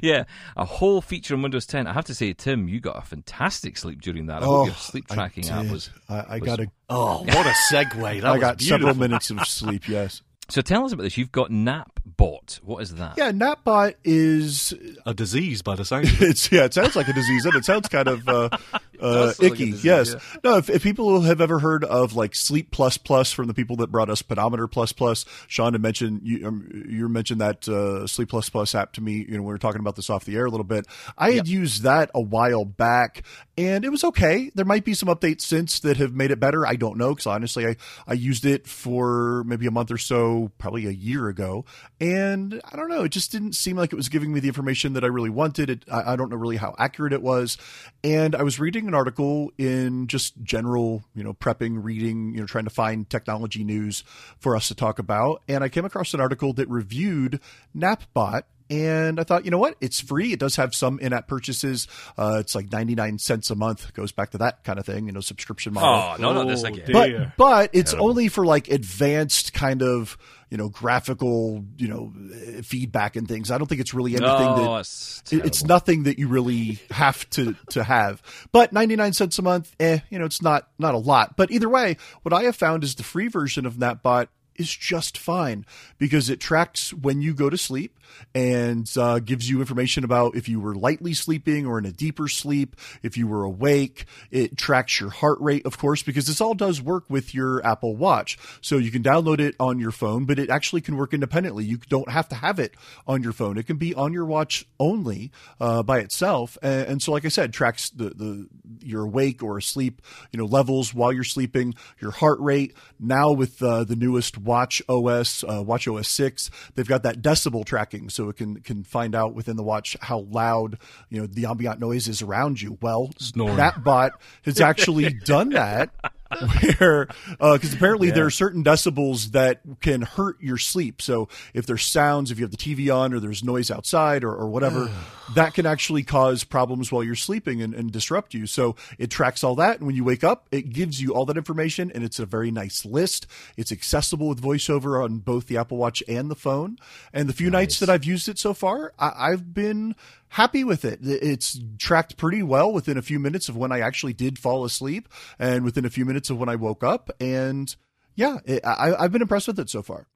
S3: Yeah, a whole feature on Windows 10. I have to say, Tim, you got a fantastic sleep during that. I
S5: Oh,
S3: hope your sleep tracking app was.
S5: I, I
S3: was-
S5: got a.
S4: Oh, what a segue. That
S5: I
S4: was
S5: got several minutes of sleep. Yes.
S3: So tell us about this. You've got NapBot. What is that?
S5: Yeah, Napbot is
S4: A disease by the sound
S5: it's yeah, it sounds like a disease, and it sounds kind of uh, uh, icky.
S3: disease,
S5: yes,
S3: yeah.
S5: no. If, if people have ever heard of like Sleep Plus Plus from the people that brought us Pedometer Plus Plus, Sean had mentioned you, um, you mentioned that uh, Sleep Plus Plus app to me. You know, we were talking about this off the air a little bit. I had used that a while back, and it was okay. There might be some updates since that have made it better. I don't know because honestly, I I used it for maybe a month or so, probably a year ago, and I don't know. It just didn't seem like it was giving me the information that I really wanted. It, I, I don't know really how accurate it was, and I was reading an article in just general, you know, prepping, reading, you know, trying to find technology news for us to talk about, and I came across an article that reviewed NapBot. And I thought, you know what? It's free. It does have some in-app purchases. Uh, it's like 99 cents a month. Goes back to that kind of thing, you know, subscription model
S3: Oh, no, not this
S4: Oh,
S3: again.
S4: dear.
S5: but but it's only for like advanced kind of you know graphical you know uh, feedback and things. I don't think it's really anything
S3: Oh,
S5: that
S3: it's,
S5: it's nothing that you really have to to have. But 99 cents a month, eh, you know, it's not not a lot. But either way, what I have found is the free version of NapBot is just fine because it tracks when you go to sleep and uh, gives you information about if you were lightly sleeping or in a deeper sleep, if you were awake. It tracks your heart rate, of course, because this all does work with your Apple Watch. So you can download it on your phone, but it actually can work independently. You don't have to have it on your phone. It can be on your watch only uh, by itself. And, and so, like I said, tracks the, the your awake or asleep, you know, levels while you're sleeping, your heart rate. Now with uh, the newest watchOS, uh, watchOS six, they've got that decibel tracking, so it can can find out within the watch how loud you know the ambient noise is around you. Well,
S4: Snoring.
S5: NapBot has actually done that. Where, uh, because apparently there are certain decibels that can hurt your sleep. So if there's sounds, if you have the TV on, or there's noise outside, or, or whatever, that can actually cause problems while you're sleeping and, and disrupt you. So it tracks all that, and when you wake up, it gives you all that information, and it's a very nice list. It's accessible with VoiceOver on both the Apple Watch and the phone. And the few nights that I've used it so far, I, I've been happy with it. It's tracked pretty well within a few minutes of when I actually did fall asleep, and within a few minutes of when I woke up. And yeah, it, I, I've been impressed with it so far.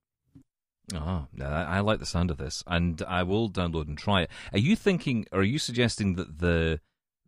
S3: Oh, I I like the sound of this, and I will download and try it. Are you thinking, or are you suggesting that the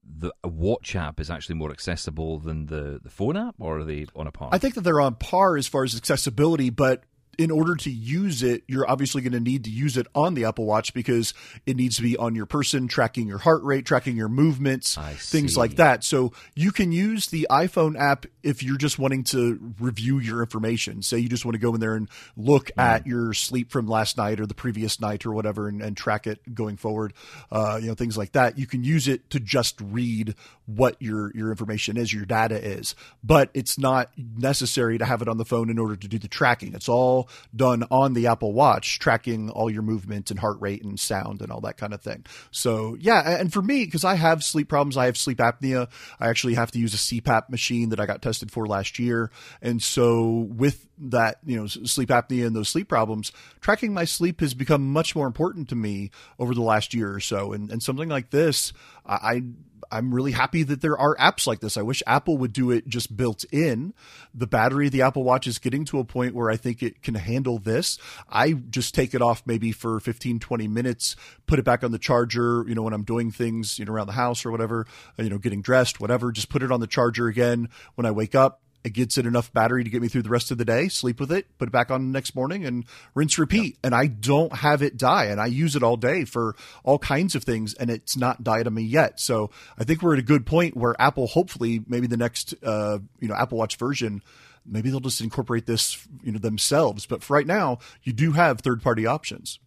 S3: the watch app is actually more accessible than the, the phone app, or are they on a par?
S5: I think that they're on par as far as accessibility, but in order to use it, you're obviously going to need to use it on the Apple Watch because it needs to be on your person, tracking your heart rate, tracking your movements, things like that. So you can use the iPhone app if you're just wanting to review your information. Say you just want to go in there and look at your sleep from last night or the previous night or whatever and, and track it going forward, uh, you know, things like that. You can use it to just read what your, your information is, your data is, but it's not necessary to have it on the phone in order to do the tracking. It's all done on the Apple Watch, tracking all your movement and heart rate and sound and all that kind of thing. So yeah, and for me, because I have sleep problems, I have sleep apnea. I actually have to use a CPAP machine that I got tested for last year, and so with that, you know, sleep apnea and those sleep problems, tracking my sleep has become much more important to me over the last year or so. And and something like this, I. I I'm really happy that there are apps like this. I wish Apple would do it just built in. The battery of the Apple Watch is getting to a point where I think it can handle this. I just take it off maybe for 15, 20 minutes, put it back on the charger, you know, when I'm doing things, you know, around the house or whatever, you know, getting dressed, whatever, just put it on the charger again when I wake up. It gets it enough battery to get me through the rest of the day, sleep with it, put it back on the next morning and rinse repeat. And I don't have it die and I use it all day for all kinds of things and it's not died on me yet. So I think we're at a good point where Apple, hopefully maybe the next, uh, you know, Apple watch version, maybe they'll just incorporate this, you know, themselves. But for right now, you do have third party options.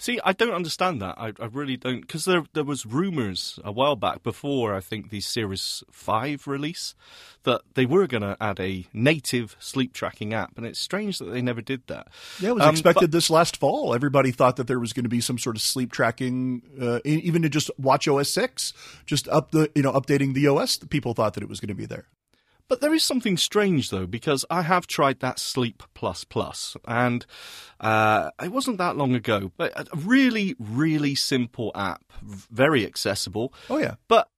S4: See, I don't understand that. I, I really don't, because there there was rumors a while back before I think the Series Five release that they were going to add a native sleep tracking app, and it's strange that they never did that.
S5: Yeah, it was
S4: Um,
S5: expected
S4: but-
S5: this last fall. Everybody thought that there was going to be some sort of sleep tracking, uh, even to just watchOS six, just up the you know updating the OS. People thought that it was going to be there.
S4: But there is something strange though, because I have tried that Sleep Plus Plus, and uh, it wasn't that long ago. But a really, really simple app, very accessible.
S5: Oh yeah,
S4: But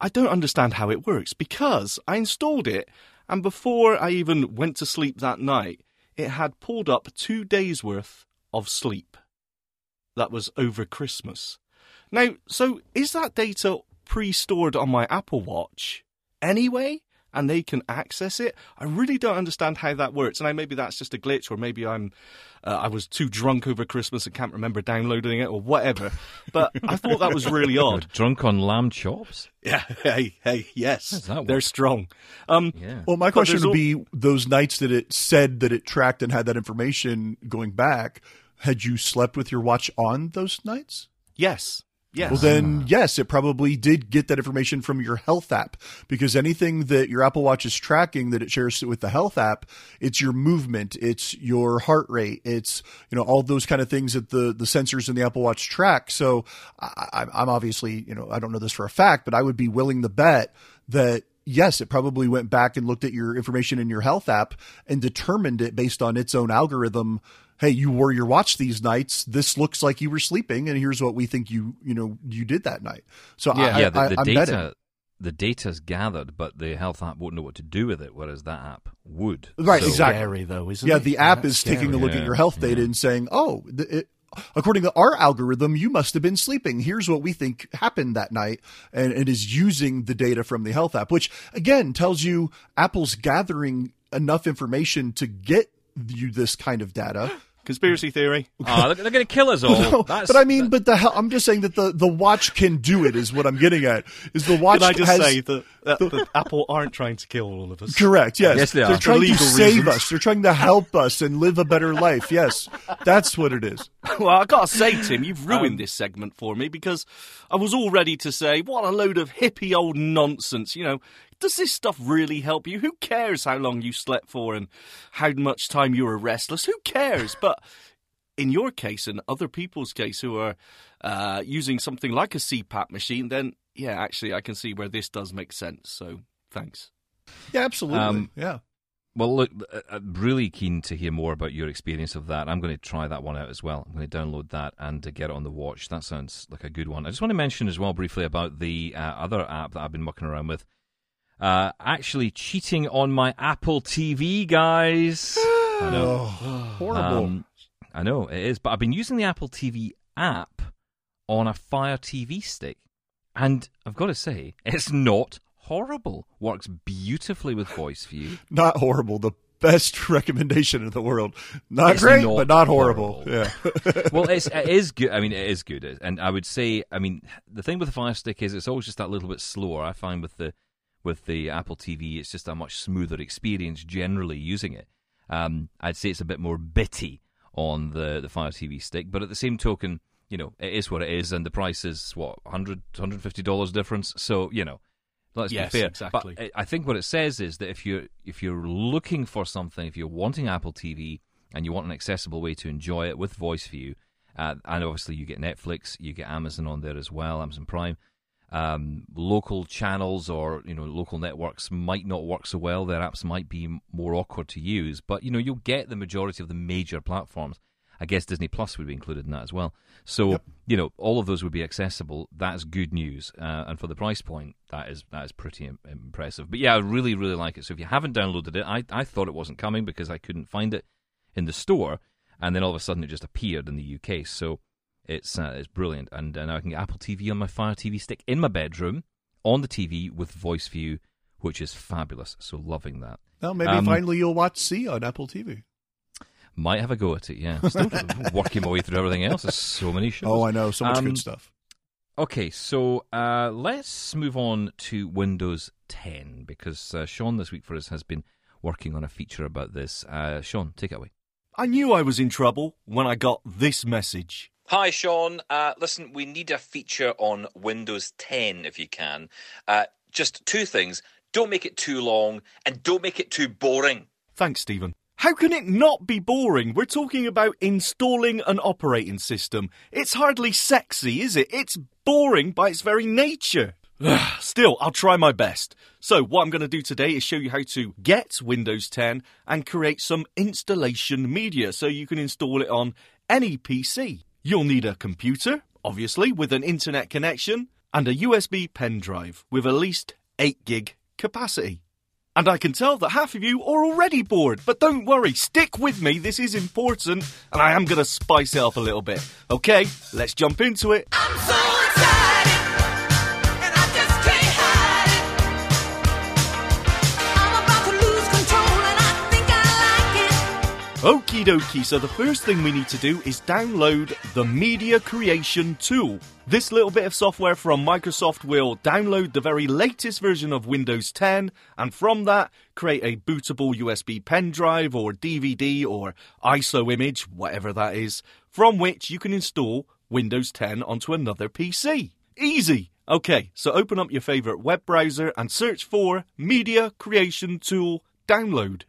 S4: I don't understand how it works because I installed it, and before I even went to sleep that night, it had pulled up two days' worth of sleep. That was over Christmas. Now, so is that data pre stored on my Apple Watch anyway? And they can access it. I really don't understand how that works. And I, maybe that's just a glitch, or maybe I'm uh, I was too drunk over Christmas and can't remember downloading it, or whatever. But I thought that was really odd.
S3: Drunk on lamb chops?
S4: Yeah, hey, hey, yes, they're strong. Um,
S3: Yeah.
S5: Well, my question would
S4: al-
S5: be those nights that it said that it tracked and had that information going back. Had you slept with your watch on those nights?
S4: yes, yes.
S5: Well, then, yes, it probably did get that information from your health app because anything that your Apple Watch is tracking that it shares with the health app, it's your movement, it's your heart rate, it's you know all those kind of things that the the sensors in the Apple Watch track. So, I, I'm obviously you know I don't know this for a fact, but I would be willing to bet that. Yes, it probably went back and looked at your information in your health app and determined it based on its own algorithm hey, you wore your watch these nights. This looks like you were sleeping, and here's what we think you you know you did that night. So
S4: Yeah.
S5: I,
S3: yeah, the,
S5: I,
S3: the
S5: I'm
S3: data
S5: betting.
S3: the data's gathered, but the health app won't know what to do with it, whereas that app would.
S5: Right,
S3: So-
S5: exactly.
S4: Scary though, isn't
S5: Yeah,
S4: it?
S5: the app
S4: That's
S5: is taking a
S4: scary.
S5: look at your health data
S3: yeah.
S5: and saying, oh, th- it, according to our algorithm, you must have been sleeping. Here's what we think happened that night, and it is using the data from the health app, which again tells you Apple's gathering enough information to get you this kind of data.
S4: Conspiracy theory.
S3: Ah, they're, they're going to kill us all.
S5: No,
S3: That's-
S5: but I mean, but the hell, I'm just saying that the, the watch can do it. Is what I'm getting at. Is the watch
S4: Can I just
S5: has
S4: say that, that, that Apple aren't trying to kill all of us?
S5: correct? Yes,
S3: Yes, they
S5: are
S3: They're
S5: trying to
S4: legal
S5: save
S4: reasons.
S5: us. They're trying to help us and live a better life. Yes, that's what it is.
S4: well, I gotta say, Tim, you've ruined
S5: Um,
S4: this segment for me because I was all ready to say, what a load of hippie old nonsense. You know, does this stuff really help you? Who cares how long you slept for and how much time you were restless? Who cares? But in your case and other people's case who are uh, using something like a CPAP machine, then yeah, actually, I can see where this does make sense. So thanks.
S5: Yeah, absolutely.
S3: Um,
S5: yeah.
S3: Well, look, uh, I'm really keen to hear more about your experience of that. I'm going to try that one out as well. I'm going to download that and uh, get it on the watch. That sounds like a good one. I just want to mention as well briefly about the uh, other app that I've been mucking around with. Uh, actually, cheating on my Apple TV, guys. I know.
S5: Horrible.
S3: Um, I know it is, but I've been using the Apple TV app on a Fire TV stick, and I've got to say, it's not horrible. Works beautifully with VoiceView.
S5: not horrible. The best recommendation in the world. Not
S3: It's
S5: great,
S3: not
S5: but not horrible.
S3: horrible.
S5: Yeah.
S3: well, it's, it is good. I mean, it is good, and I would say, I mean, the thing with the Fire Stick is it's always just that little bit slower. I find with the with the Apple TV, it's just a much smoother experience generally using it. Um, I'd say it's a bit more bitty on the the Fire TV Stick, but at the same token, you know, it is what it is, and the price is what 100 150 dollars difference. So you know. Let's
S4: Yes,
S3: be fair.
S4: exactly.
S3: But I I think what it says is that if you're if you're looking for something, if you're wanting Apple TV and you want an accessible way to enjoy it with VoiceView, uh, and obviously you get Netflix, you get Amazon on there as well, Amazon Prime. Um, local channels or you know local networks might not work so well. Their apps might be more awkward to use, but you know you'll get the majority of the major platforms. I guess Disney Plus would be included in that as well. So you know all of those would be accessible. That's good news, uh, and for the price point, that is that is pretty Im- impressive. But yeah, I really really like it. So if you haven't downloaded it, I I thought it wasn't coming because I couldn't find it in the store, and then all of a sudden it just appeared in the UK. So it's uh, it's brilliant, and uh, now I can get Apple TV on my Fire TV stick in my bedroom on the TV with VoiceView, which is fabulous. So loving that.
S5: Well, maybe
S3: Um,
S5: finally you'll watch See on Apple TV.
S3: Might have a go at it. Yeah, still working my way through everything else. There's so many shows.
S5: Oh, I know. So much
S3: Um,
S5: good stuff.
S3: Okay, so uh, let's move on to Windows 10 because uh, Sean this week for us has been working on a feature about this. Uh, Sean, take it away.
S4: I knew I was in trouble when I got this message.
S3: Hi, Sean. Uh, listen, we need a feature on Windows 10 if you can. Uh, just two things. Don't make it too long and don't make it too boring.
S4: Thanks, Stephen. How can it not be boring? We're talking about installing an operating system. It's hardly sexy, is it? It's boring by its very nature. Still, I'll try my best. So, what I'm going to do today is show you how to get Windows 10 and create some installation media so you can install it on any PC. You'll need a computer, obviously, with an internet connection, and a USB pen drive with at least 8 gig capacity. And I can tell that half of you are already bored, but don't worry, stick with me, this is important, and I am going to spice it up a little bit. Okay, let's jump into it. Okie dokie, so the first thing we need to do is download the Media Creation Tool. This little bit of software from Microsoft will download the very latest version of Windows 10 and from that create a bootable USB pen drive or DVD or ISO image, whatever that is, from which you can install Windows 10 onto another PC. Easy! Okay, so open up your favorite web browser and search for Media Creation Tool Download.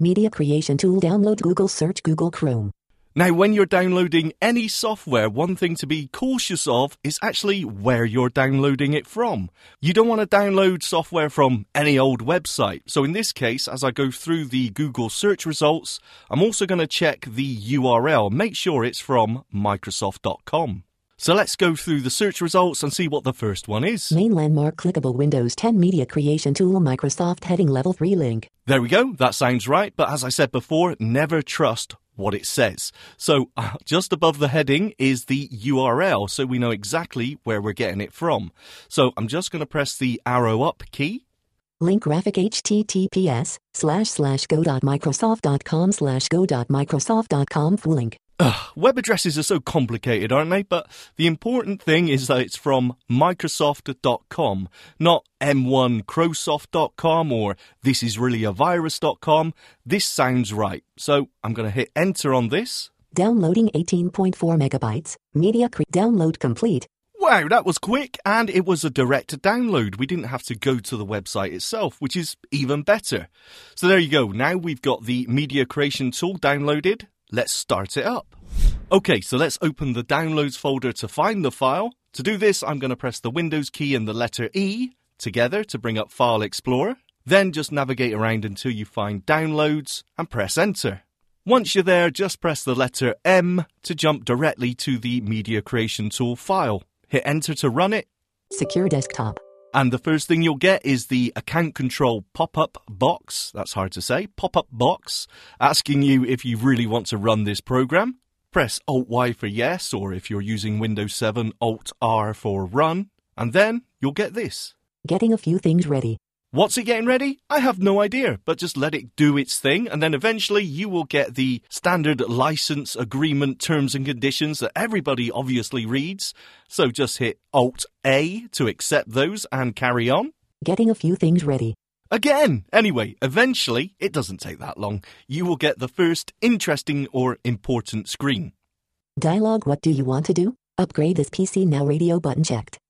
S6: Media Creation Tool download Google search Google Chrome.
S4: Now, when you're downloading any software, one thing to be cautious of is actually where you're downloading it from. You don't want to download software from any old website. So, in this case, as I go through the Google search results, I'm also going to check the URL, make sure it's from Microsoft.com. So, let's go through the search results and see what the first one is.
S6: Main landmark clickable Windows 10 Media Creation Tool Microsoft heading level 3 link.
S4: There we go, that sounds right, but as I said before, never trust what it says. So, uh, just above the heading is the URL, so we know exactly where we're getting it from. So, I'm just going to press the arrow up key.
S6: Link graphic https slash slash go.microsoft.com slash go.microsoft.com full link.
S4: Ugh, web addresses are so complicated, aren't they? But the important thing is that it's from Microsoft.com, not M1Crosoft.com or thisisreallyavirus.com. This sounds right. So I'm going to hit enter on this.
S6: Downloading 18.4 megabytes. Media cre- download complete.
S4: Wow, that was quick, and it was a direct download. We didn't have to go to the website itself, which is even better. So there you go. Now we've got the media creation tool downloaded. Let's start it up. Okay, so let's open the downloads folder to find the file. To do this, I'm going to press the Windows key and the letter E together to bring up File Explorer. Then just navigate around until you find Downloads and press Enter. Once you're there, just press the letter M to jump directly to the Media Creation Tool file. Hit Enter to run it,
S6: Secure desktop.
S4: And the first thing you'll get is the account control pop up box. That's hard to say. Pop up box asking you if you really want to run this program. Press Alt Y for yes, or if you're using Windows 7, Alt R for run. And then you'll get this.
S6: Getting a few things ready.
S4: What's it getting ready? I have no idea, but just let it do its thing, and then eventually you will get the standard license agreement terms and conditions that everybody obviously reads. So just hit Alt A to accept those and carry on.
S6: Getting a few things ready.
S4: Again! Anyway, eventually, it doesn't take that long, you will get the first interesting or important screen.
S6: Dialog What do you want to do? Upgrade this PC now radio button checked.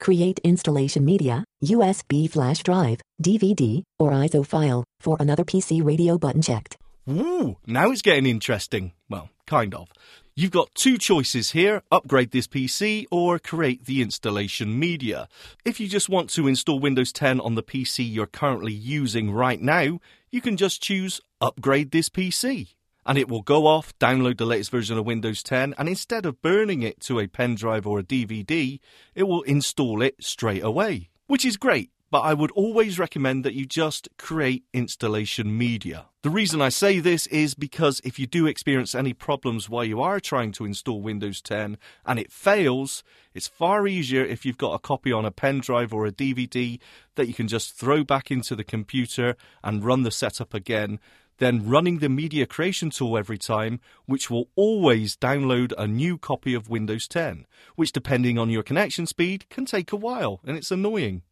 S6: Create installation media, USB flash drive, DVD, or ISO file for another PC radio button checked.
S4: Ooh, now it's getting interesting. Well, kind of. You've got two choices here upgrade this PC or create the installation media. If you just want to install Windows 10 on the PC you're currently using right now, you can just choose upgrade this PC. And it will go off, download the latest version of Windows 10, and instead of burning it to a pen drive or a DVD, it will install it straight away. Which is great, but I would always recommend that you just create installation media. The reason I say this is because if you do experience any problems while you are trying to install Windows 10 and it fails, it's far easier if you've got a copy on a pen drive or a DVD that you can just throw back into the computer and run the setup again than running the media creation tool every time, which will always download a new copy of Windows 10, which, depending on your connection speed, can take a while and it's annoying.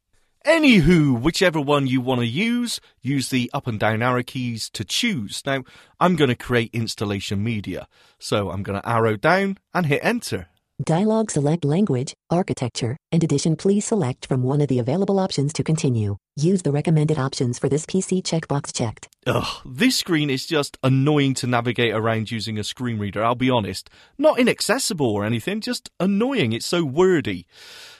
S4: Anywho, whichever one you want to use, use the up and down arrow keys to choose. Now, I'm going to create installation media. So I'm going to arrow down and hit enter.
S6: Dialog select language, architecture, and edition. Please select from one of the available options to continue. Use the recommended options for this PC checkbox checked.
S4: Ugh, this screen is just annoying to navigate around using a screen reader, I'll be honest. Not inaccessible or anything, just annoying. It's so wordy.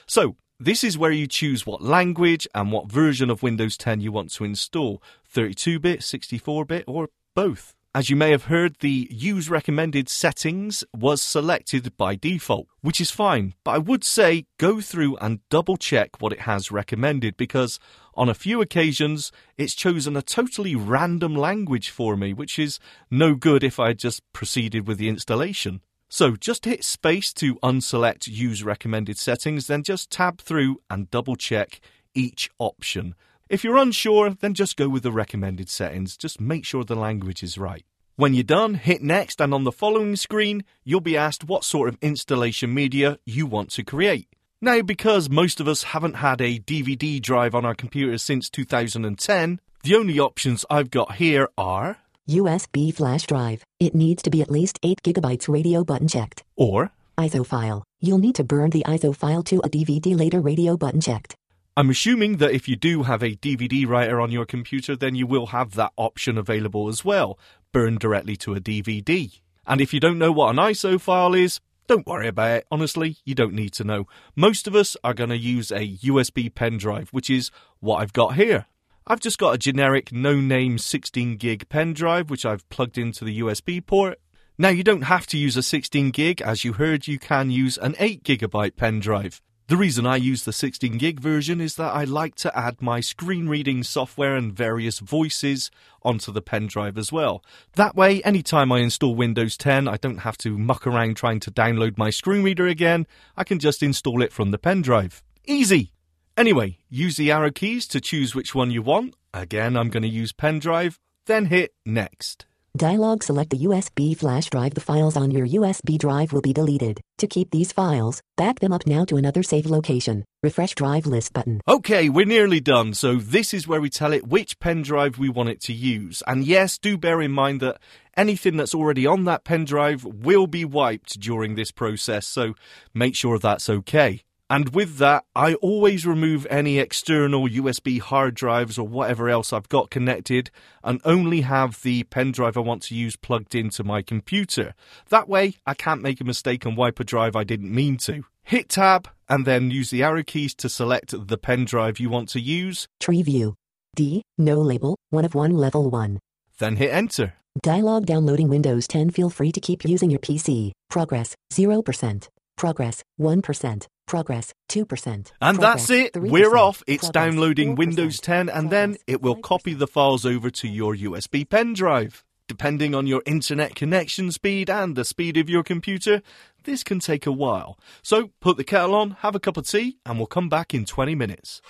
S4: So, this is where you choose what language and what version of Windows 10 you want to install 32 bit, 64 bit, or both. As you may have heard, the use recommended settings was selected by default, which is fine, but I would say go through and double check what it has recommended because on a few occasions it's chosen a totally random language for me, which is no good if I had just proceeded with the installation. So just hit space to unselect use recommended settings, then just tab through and double check each option. If you're unsure, then just go with the recommended settings. Just make sure the language is right. When you're done, hit next, and on the following screen, you'll be asked what sort of installation media you want to create. Now, because most of us haven't had a DVD drive on our computers since 2010, the only options I've got here are
S6: USB flash drive. It needs to be at least 8 gigabytes radio button checked.
S4: or
S6: ISO file. You'll need to burn the ISO file to a DVD later radio button checked.
S4: I'm assuming that if you do have a DVD writer on your computer, then you will have that option available as well, burn directly to a DVD. And if you don't know what an ISO file is, don't worry about it. Honestly, you don't need to know. Most of us are going to use a USB pen drive, which is what I've got here. I've just got a generic no name 16 gig pen drive, which I've plugged into the USB port. Now, you don't have to use a 16 gig, as you heard, you can use an 8 gigabyte pen drive. The reason I use the 16 gig version is that I like to add my screen reading software and various voices onto the pen drive as well. That way, anytime I install Windows 10, I don't have to muck around trying to download my screen reader again. I can just install it from the pen drive. Easy! Anyway, use the arrow keys to choose which one you want. Again, I'm going to use pen drive, then hit next.
S6: Dialog select the USB flash drive. The files on your USB drive will be deleted. To keep these files, back them up now to another save location. Refresh drive list button.
S4: Okay, we're nearly done. So this is where we tell it which pen drive we want it to use. And yes, do bear in mind that anything that's already on that pen drive will be wiped during this process. So make sure that's okay. And with that, I always remove any external USB hard drives or whatever else I've got connected and only have the pen drive I want to use plugged into my computer. That way, I can't make a mistake and wipe a drive I didn't mean to. Hit tab and then use the arrow keys to select the pen drive you want to use,
S6: Tree view. D. No label. 1 of 1 level 1.
S4: then hit enter.
S6: Dialog downloading Windows 10. Feel free to keep using your PC. Progress 0%. Progress 1%. Progress 2%.
S4: And
S6: Progress,
S4: that's it.
S6: 3%.
S4: We're off. It's
S6: Progress,
S4: downloading
S6: 4%.
S4: Windows 10 and then it will
S6: 5%.
S4: copy the files over to your USB pen drive. Depending on your internet connection speed and the speed of your computer, this can take a while. So put the kettle on, have a cup of tea, and we'll come back in 20 minutes.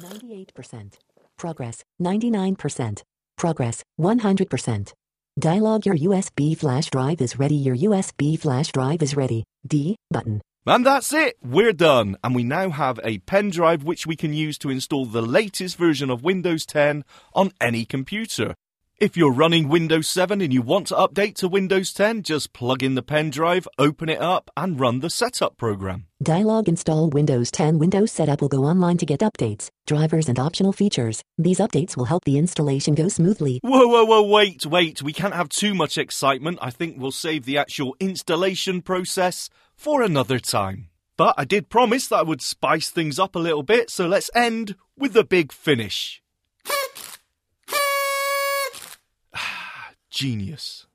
S6: 98%. Progress 99%. Progress 100%. Dialog Your USB flash drive is ready. Your USB flash drive is ready. D button.
S4: And that's it. We're done. And we now have a pen drive which we can use to install the latest version of Windows 10 on any computer. If you're running Windows 7 and you want to update to Windows 10, just plug in the pen drive, open it up, and run the setup program.
S6: Dialog install Windows 10. Windows setup will go online to get updates, drivers, and optional features. These updates will help the installation go smoothly.
S4: Whoa, whoa, whoa, wait, wait. We can't have too much excitement. I think we'll save the actual installation process for another time. But I did promise that I would spice things up a little bit, so let's end with the big finish. Genius.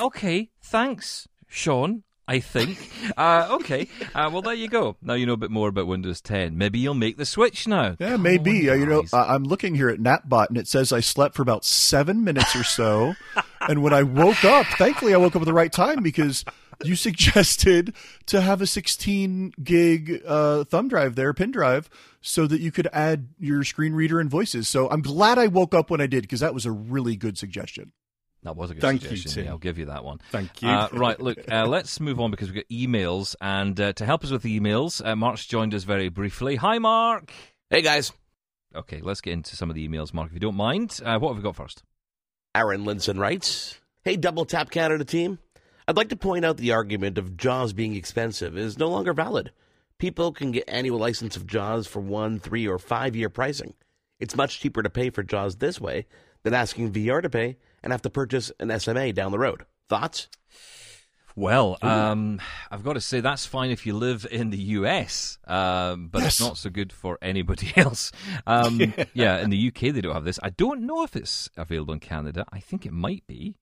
S3: Okay, thanks, Sean. I think. Uh, okay, uh, well there you go. Now you know a bit more about Windows 10. Maybe you'll make the switch now.
S5: Yeah,
S3: Come
S5: maybe.
S3: on,
S5: Uh, you know,
S3: guys.
S5: I'm looking here at Napbot, and it says I slept for about seven minutes or so. and when I woke up, thankfully, I woke up at the right time because you suggested to have a 16 gig uh, thumb drive there, pin drive, so that you could add your screen reader and voices. So I'm glad I woke up when I did because that was a really good suggestion.
S3: That was a good
S4: Thank you,
S3: suggestion.
S4: Tim.
S3: yeah, I'll give you that one.
S4: Thank you.
S3: Uh, right, look, uh, let's move on because we've got emails. And uh, to help us with the emails, uh, Marc's joined us very briefly. Hi, Marc.
S7: Hey guys,
S3: Okay, let's get into some of the emails, Marc, if you don't mind. Uh, what have we got first?
S7: Aaron Linson writes Hey, Double Tap Canada team. I'd like to point out the argument of JAWS being expensive is no longer valid. People can get annual license of JAWS for one, three, or five year pricing. It's much cheaper to pay for JAWS this way than asking VR to pay and have to purchase an SMA down the road. Thoughts?
S3: Well, um, I've got to say that's fine if you live in the US, um, but it's not so good for anybody else. Um, yeah, in the UK they don't have this. I don't know if it's available in Canada. I think it might be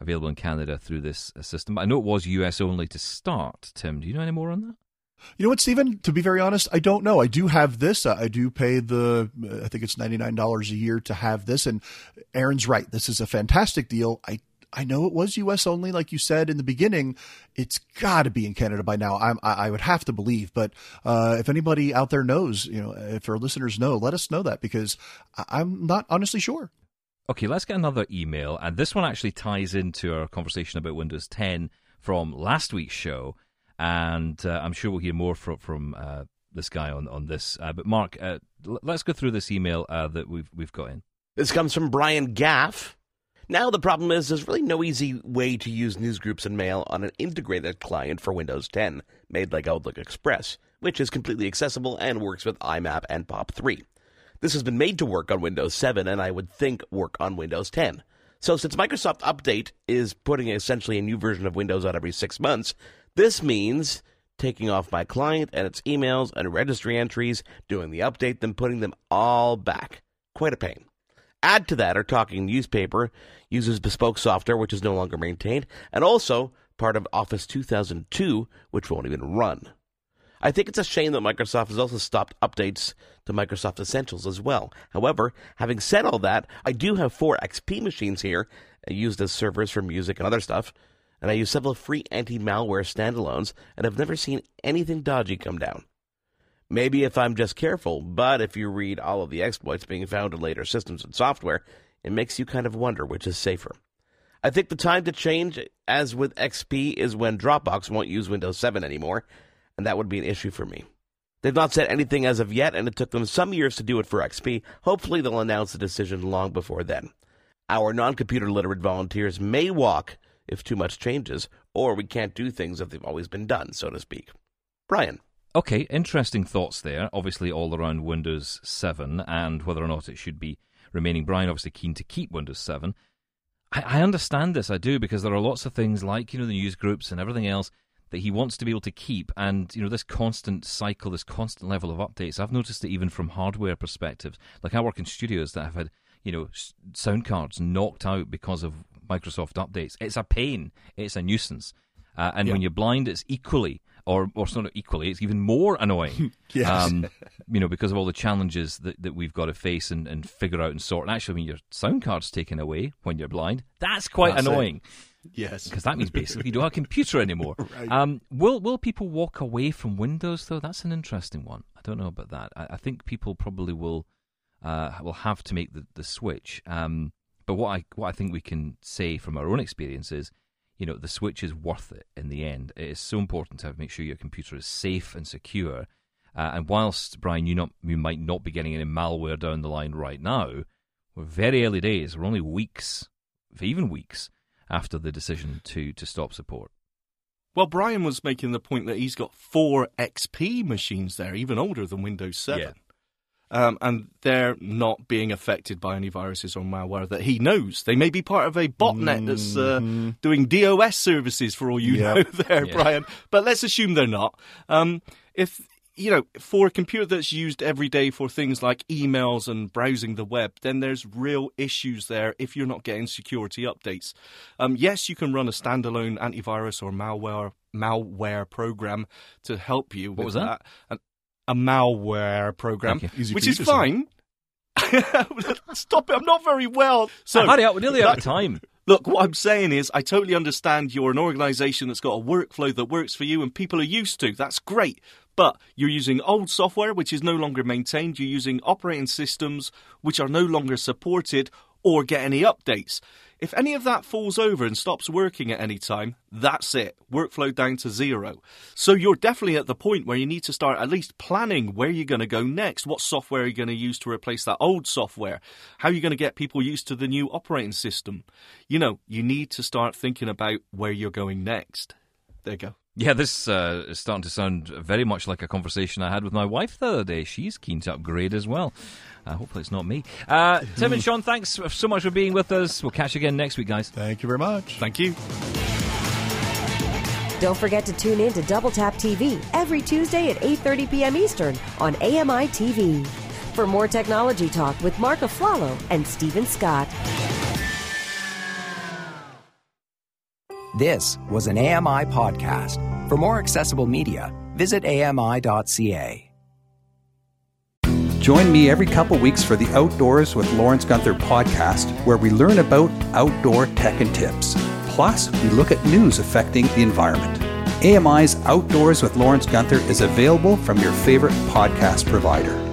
S3: available in Canada through this uh, system. I know it was US only to start. Tim, do you know any more on that?
S5: You know what, Stephen? To be very honest, I don't know. I do have this. Uh, I do pay the, uh, I think it's ninety nine dollars a year to have this. And Aaron's right. This is a fantastic deal. I I know it was U.S. only, like you said in the beginning. It's got to be in Canada by now. I'm, I I would have to believe. But uh, if anybody out there knows, you know, if our listeners know, let us know that because I'm not honestly sure.
S3: Okay, let's get another email, and this one actually ties into our conversation about Windows 10 from last week's show, and uh, I'm sure we'll hear more from from uh, this guy on on this. Uh, but Marc, uh, l- let's go through this email uh, that we've we've got in.
S7: This comes from Brian Gaff. Now, the problem is there's really no easy way to use newsgroups and mail on an integrated client for Windows 10, made like Outlook Express, which is completely accessible and works with IMAP and POP3. This has been made to work on Windows 7 and I would think work on Windows 10. So, since Microsoft Update is putting essentially a new version of Windows out every six months, this means taking off my client and its emails and registry entries, doing the update, then putting them all back. Quite a pain. Add to that, our talking newspaper uses bespoke software which is no longer maintained, and also part of Office 2002, which won't even run. I think it's a shame that Microsoft has also stopped updates to Microsoft Essentials as well. However, having said all that, I do have four XP machines here, used as servers for music and other stuff, and I use several free anti malware standalones, and have never seen anything dodgy come down. Maybe if I'm just careful, but if you read all of the exploits being found in later systems and software, it makes you kind of wonder which is safer. I think the time to change, as with XP, is when Dropbox won't use Windows 7 anymore, and that would be an issue for me. They've not said anything as of yet, and it took them some years to do it for XP. Hopefully, they'll announce the decision long before then. Our non computer literate volunteers may walk if too much changes, or we can't do things as they've always been done, so to speak. Brian.
S3: Okay, interesting thoughts there. Obviously, all around Windows 7 and whether or not it should be remaining. Brian obviously keen to keep Windows 7. I, I understand this, I do, because there are lots of things like you know the news groups and everything else that he wants to be able to keep, and you know this constant cycle, this constant level of updates. I've noticed it even from hardware perspectives. Like I work in studios that have had you know sound cards knocked out because of Microsoft updates. It's a pain. It's a nuisance. Uh, and when you're blind, it's equally, or or it's not equally, it's even more annoying.
S5: Yes.
S3: Um, you know, because of all the challenges that, that we've got to face and, and figure out and sort. And actually, when your sound card's taken away when you're blind, that's quite
S5: That's it. Yes.
S3: because that means basically you don't have a computer anymore.
S5: Right.
S3: um, will will people walk away from Windows though? That's an interesting one. I don't know about that. I, I think people probably will uh, will have to make the, the switch. Um, but what I what I think we can say from our own experience is, you know, the switch is worth it in the end. It is so important to have, make sure your computer is safe and secure. Uh, and whilst Brian, you not you might not be getting any malware down the line right now, we're very early days. We're only weeks, even weeks after the decision to to stop support.
S4: Well, Brian was making the point that he's got four XP machines there, even older than Windows 7.
S3: Yeah.
S4: Um, and they're not being affected by any viruses or malware that he knows. They may be part of a botnet that's uh, doing DOS services for all you
S5: Yep.
S4: know there,
S3: Yeah.
S4: Brian. But let's assume they're not. Um, if you know, for a computer that's used every day for things like emails and browsing the web, then there's real issues there if you're not getting security updates. Um, yes, you can run a standalone antivirus or malware malware program to help you. with
S3: was that?
S4: A, a malware program,
S3: Thank
S5: you. Easy
S4: which is fine. Stop it! I'm not very well. So
S3: Hurry up, we're nearly out of time.
S4: Look, what I'm saying is, I totally understand you're an organization that's got a workflow that works for you and people are used to. That's great. But you're using old software which is no longer maintained. You're using operating systems which are no longer supported or get any updates. If any of that falls over and stops working at any time, that's it. Workflow down to zero. So you're definitely at the point where you need to start at least planning where you're going to go next. What software are you going to use to replace that old software? How are you going to get people used to the new operating system? You know, you need to start thinking about where you're going next. There you go.
S3: Yeah, this uh, is starting to sound very much like a conversation I had with my wife the other day. She's keen to upgrade as well. Uh, hopefully, it's not me. Uh, Tim and Sean, thanks so much for being with us. We'll catch you again next week, guys.
S5: Thank you very much.
S4: Thank you.
S2: Don't forget to tune in to Double Tap TV every Tuesday at 8:30 p.m. Eastern on AMI TV. For more technology talk with Marc Aflalo and Stephen Scott.
S1: This was an AMI podcast. For more accessible media, visit ami.ca.
S8: Join me every couple weeks for the Outdoors with Lawrence Gunther podcast, where we learn about outdoor tech and tips. Plus, we look at news affecting the environment. AMI's Outdoors with Lawrence Gunther is available from your favorite podcast provider.